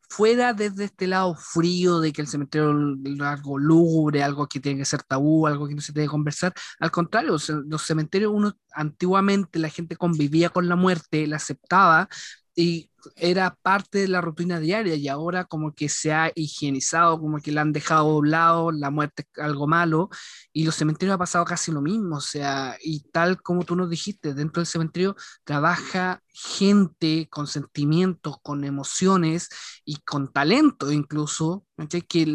fuera desde este lado frío de que el cementerio es algo lúgubre, algo que tiene que ser tabú, algo que no se que conversar. Al contrario, los cementerios, uno antiguamente la gente convivía con la muerte, la aceptaba y era parte de la rutina diaria y ahora como que se ha higienizado, como que la han dejado doblado, la muerte es algo malo y los cementerios ha pasado casi lo mismo, o sea, y tal como tú nos dijiste, dentro del cementerio trabaja gente con sentimientos, con emociones y con talento incluso, que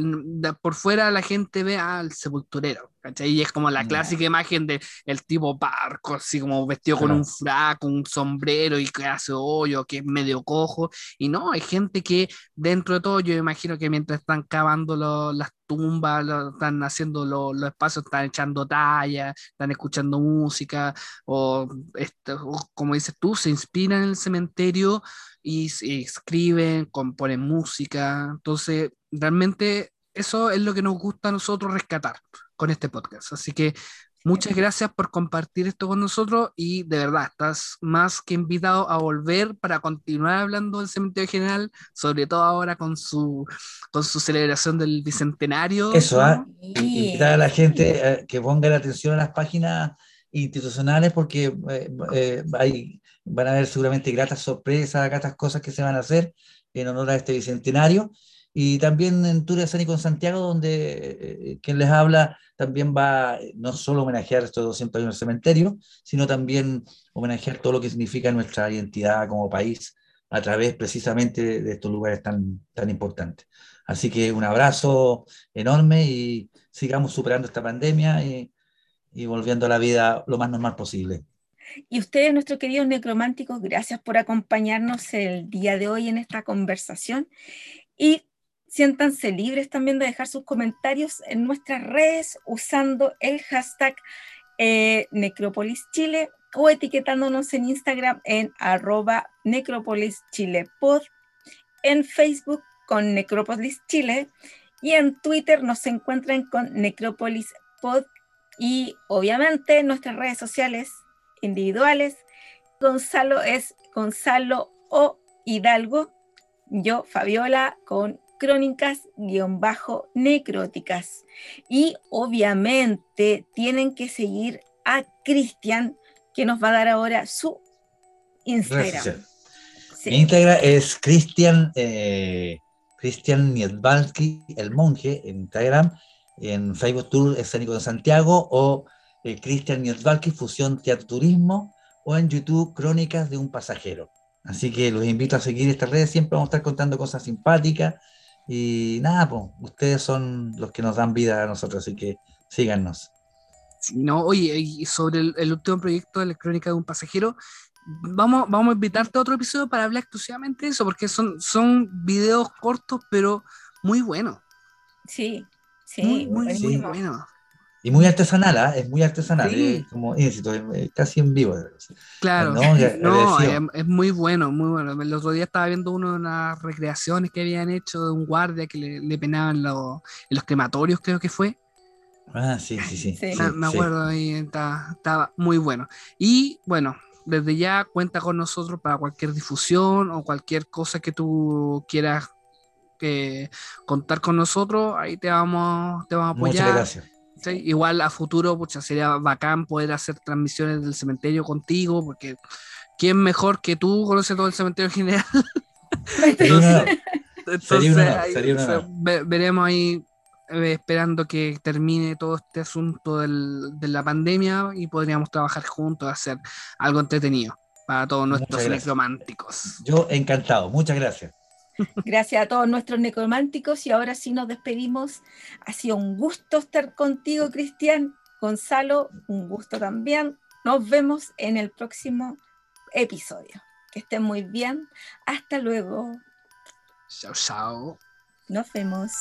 por fuera la gente ve al sepulturero y es como la clásica imagen de el tipo barco, así como vestido con un frac, un sombrero y que hace hoyo, que es medio cojo. Y no, hay gente que dentro de todo, yo imagino que mientras están cavando las tumbas, están haciendo los espacios, están echando talla, están escuchando música, o, como dices tú, se inspiran en el cementerio y, y escriben, componen música. Entonces, realmente eso es lo que nos gusta a nosotros rescatar con este podcast. Así que Muchas gracias por compartir esto con nosotros y de verdad estás más que invitado a volver para continuar hablando del cementerio general, sobre todo ahora con su, con su celebración del bicentenario. Eso, ¿ah? invitar a la gente a que ponga la atención a las páginas institucionales porque eh, eh, hay, van a haber seguramente gratas sorpresas, gratas cosas que se van a hacer en honor a este bicentenario y también en Tour de con Santiago, donde eh, quien les habla también va no solo homenajear estos 200 años del cementerio, sino también homenajear todo lo que significa nuestra identidad como país a través precisamente de estos lugares tan, tan importantes. Así que un abrazo enorme y sigamos superando esta pandemia y, y volviendo a la vida lo más normal posible. Y ustedes, nuestros queridos necrománticos, gracias por acompañarnos el día de hoy en esta conversación. Y siéntanse libres también de dejar sus comentarios en nuestras redes usando el hashtag eh, Necrópolis Chile o etiquetándonos en Instagram en arroba Necrópolis Chile en Facebook con Necrópolis Chile y en Twitter nos encuentran con Necrópolis Pod y obviamente en nuestras redes sociales individuales. Gonzalo es Gonzalo o Hidalgo, yo Fabiola con crónicas-necróticas. Y obviamente tienen que seguir a Cristian, que nos va a dar ahora su Instagram. Mi Instagram es Cristian eh, Cristian el monje, en Instagram. En Facebook Tour Escénico de Santiago o eh, Cristian Niedbalski, Fusión Teatro Turismo, o en YouTube Crónicas de un Pasajero. Así que los invito a seguir estas redes, siempre vamos a estar contando cosas simpáticas y nada, pues, ustedes son los que nos dan vida a nosotros, así que síganos. no, oye, y sobre el, último proyecto de la crónica de un pasajero, vamos, vamos a invitarte a otro episodio para hablar exclusivamente de eso, porque son, son videos cortos, pero muy buenos. Sí, sí, muy, muy, muy buenos. Y muy artesanal, ¿ah? es muy artesanal, es como casi en vivo. Claro, no, es, muy bueno, muy bueno. El otro día estaba viendo uno de unas recreaciones que habían hecho de un guardia que le, penaban los, en los crematorios, creo que fue. Ah, sí, sí, sí. me acuerdo, y estaba, muy bueno. Y bueno, desde ya cuenta con nosotros para cualquier difusión o cualquier cosa que tú quieras que contar con nosotros, ahí te vamos, te vamos a apoyar. Muchas gracias Igual a futuro, pucha, sería bacán poder hacer transmisiones del cementerio contigo, porque ¿quién mejor que tú conoce todo el cementerio general? entonces, veremos ahí eh, esperando que termine todo este asunto de la pandemia y podríamos trabajar juntos, hacer algo entretenido para todos nuestros románticos. Yo encantado, muchas gracias. Gracias a todos nuestros necrománticos y ahora sí nos despedimos. Ha sido un gusto estar contigo, Cristian. Gonzalo, un gusto también. Nos vemos en el próximo episodio. Que estén muy bien. Hasta luego. Chao, chao. Nos vemos.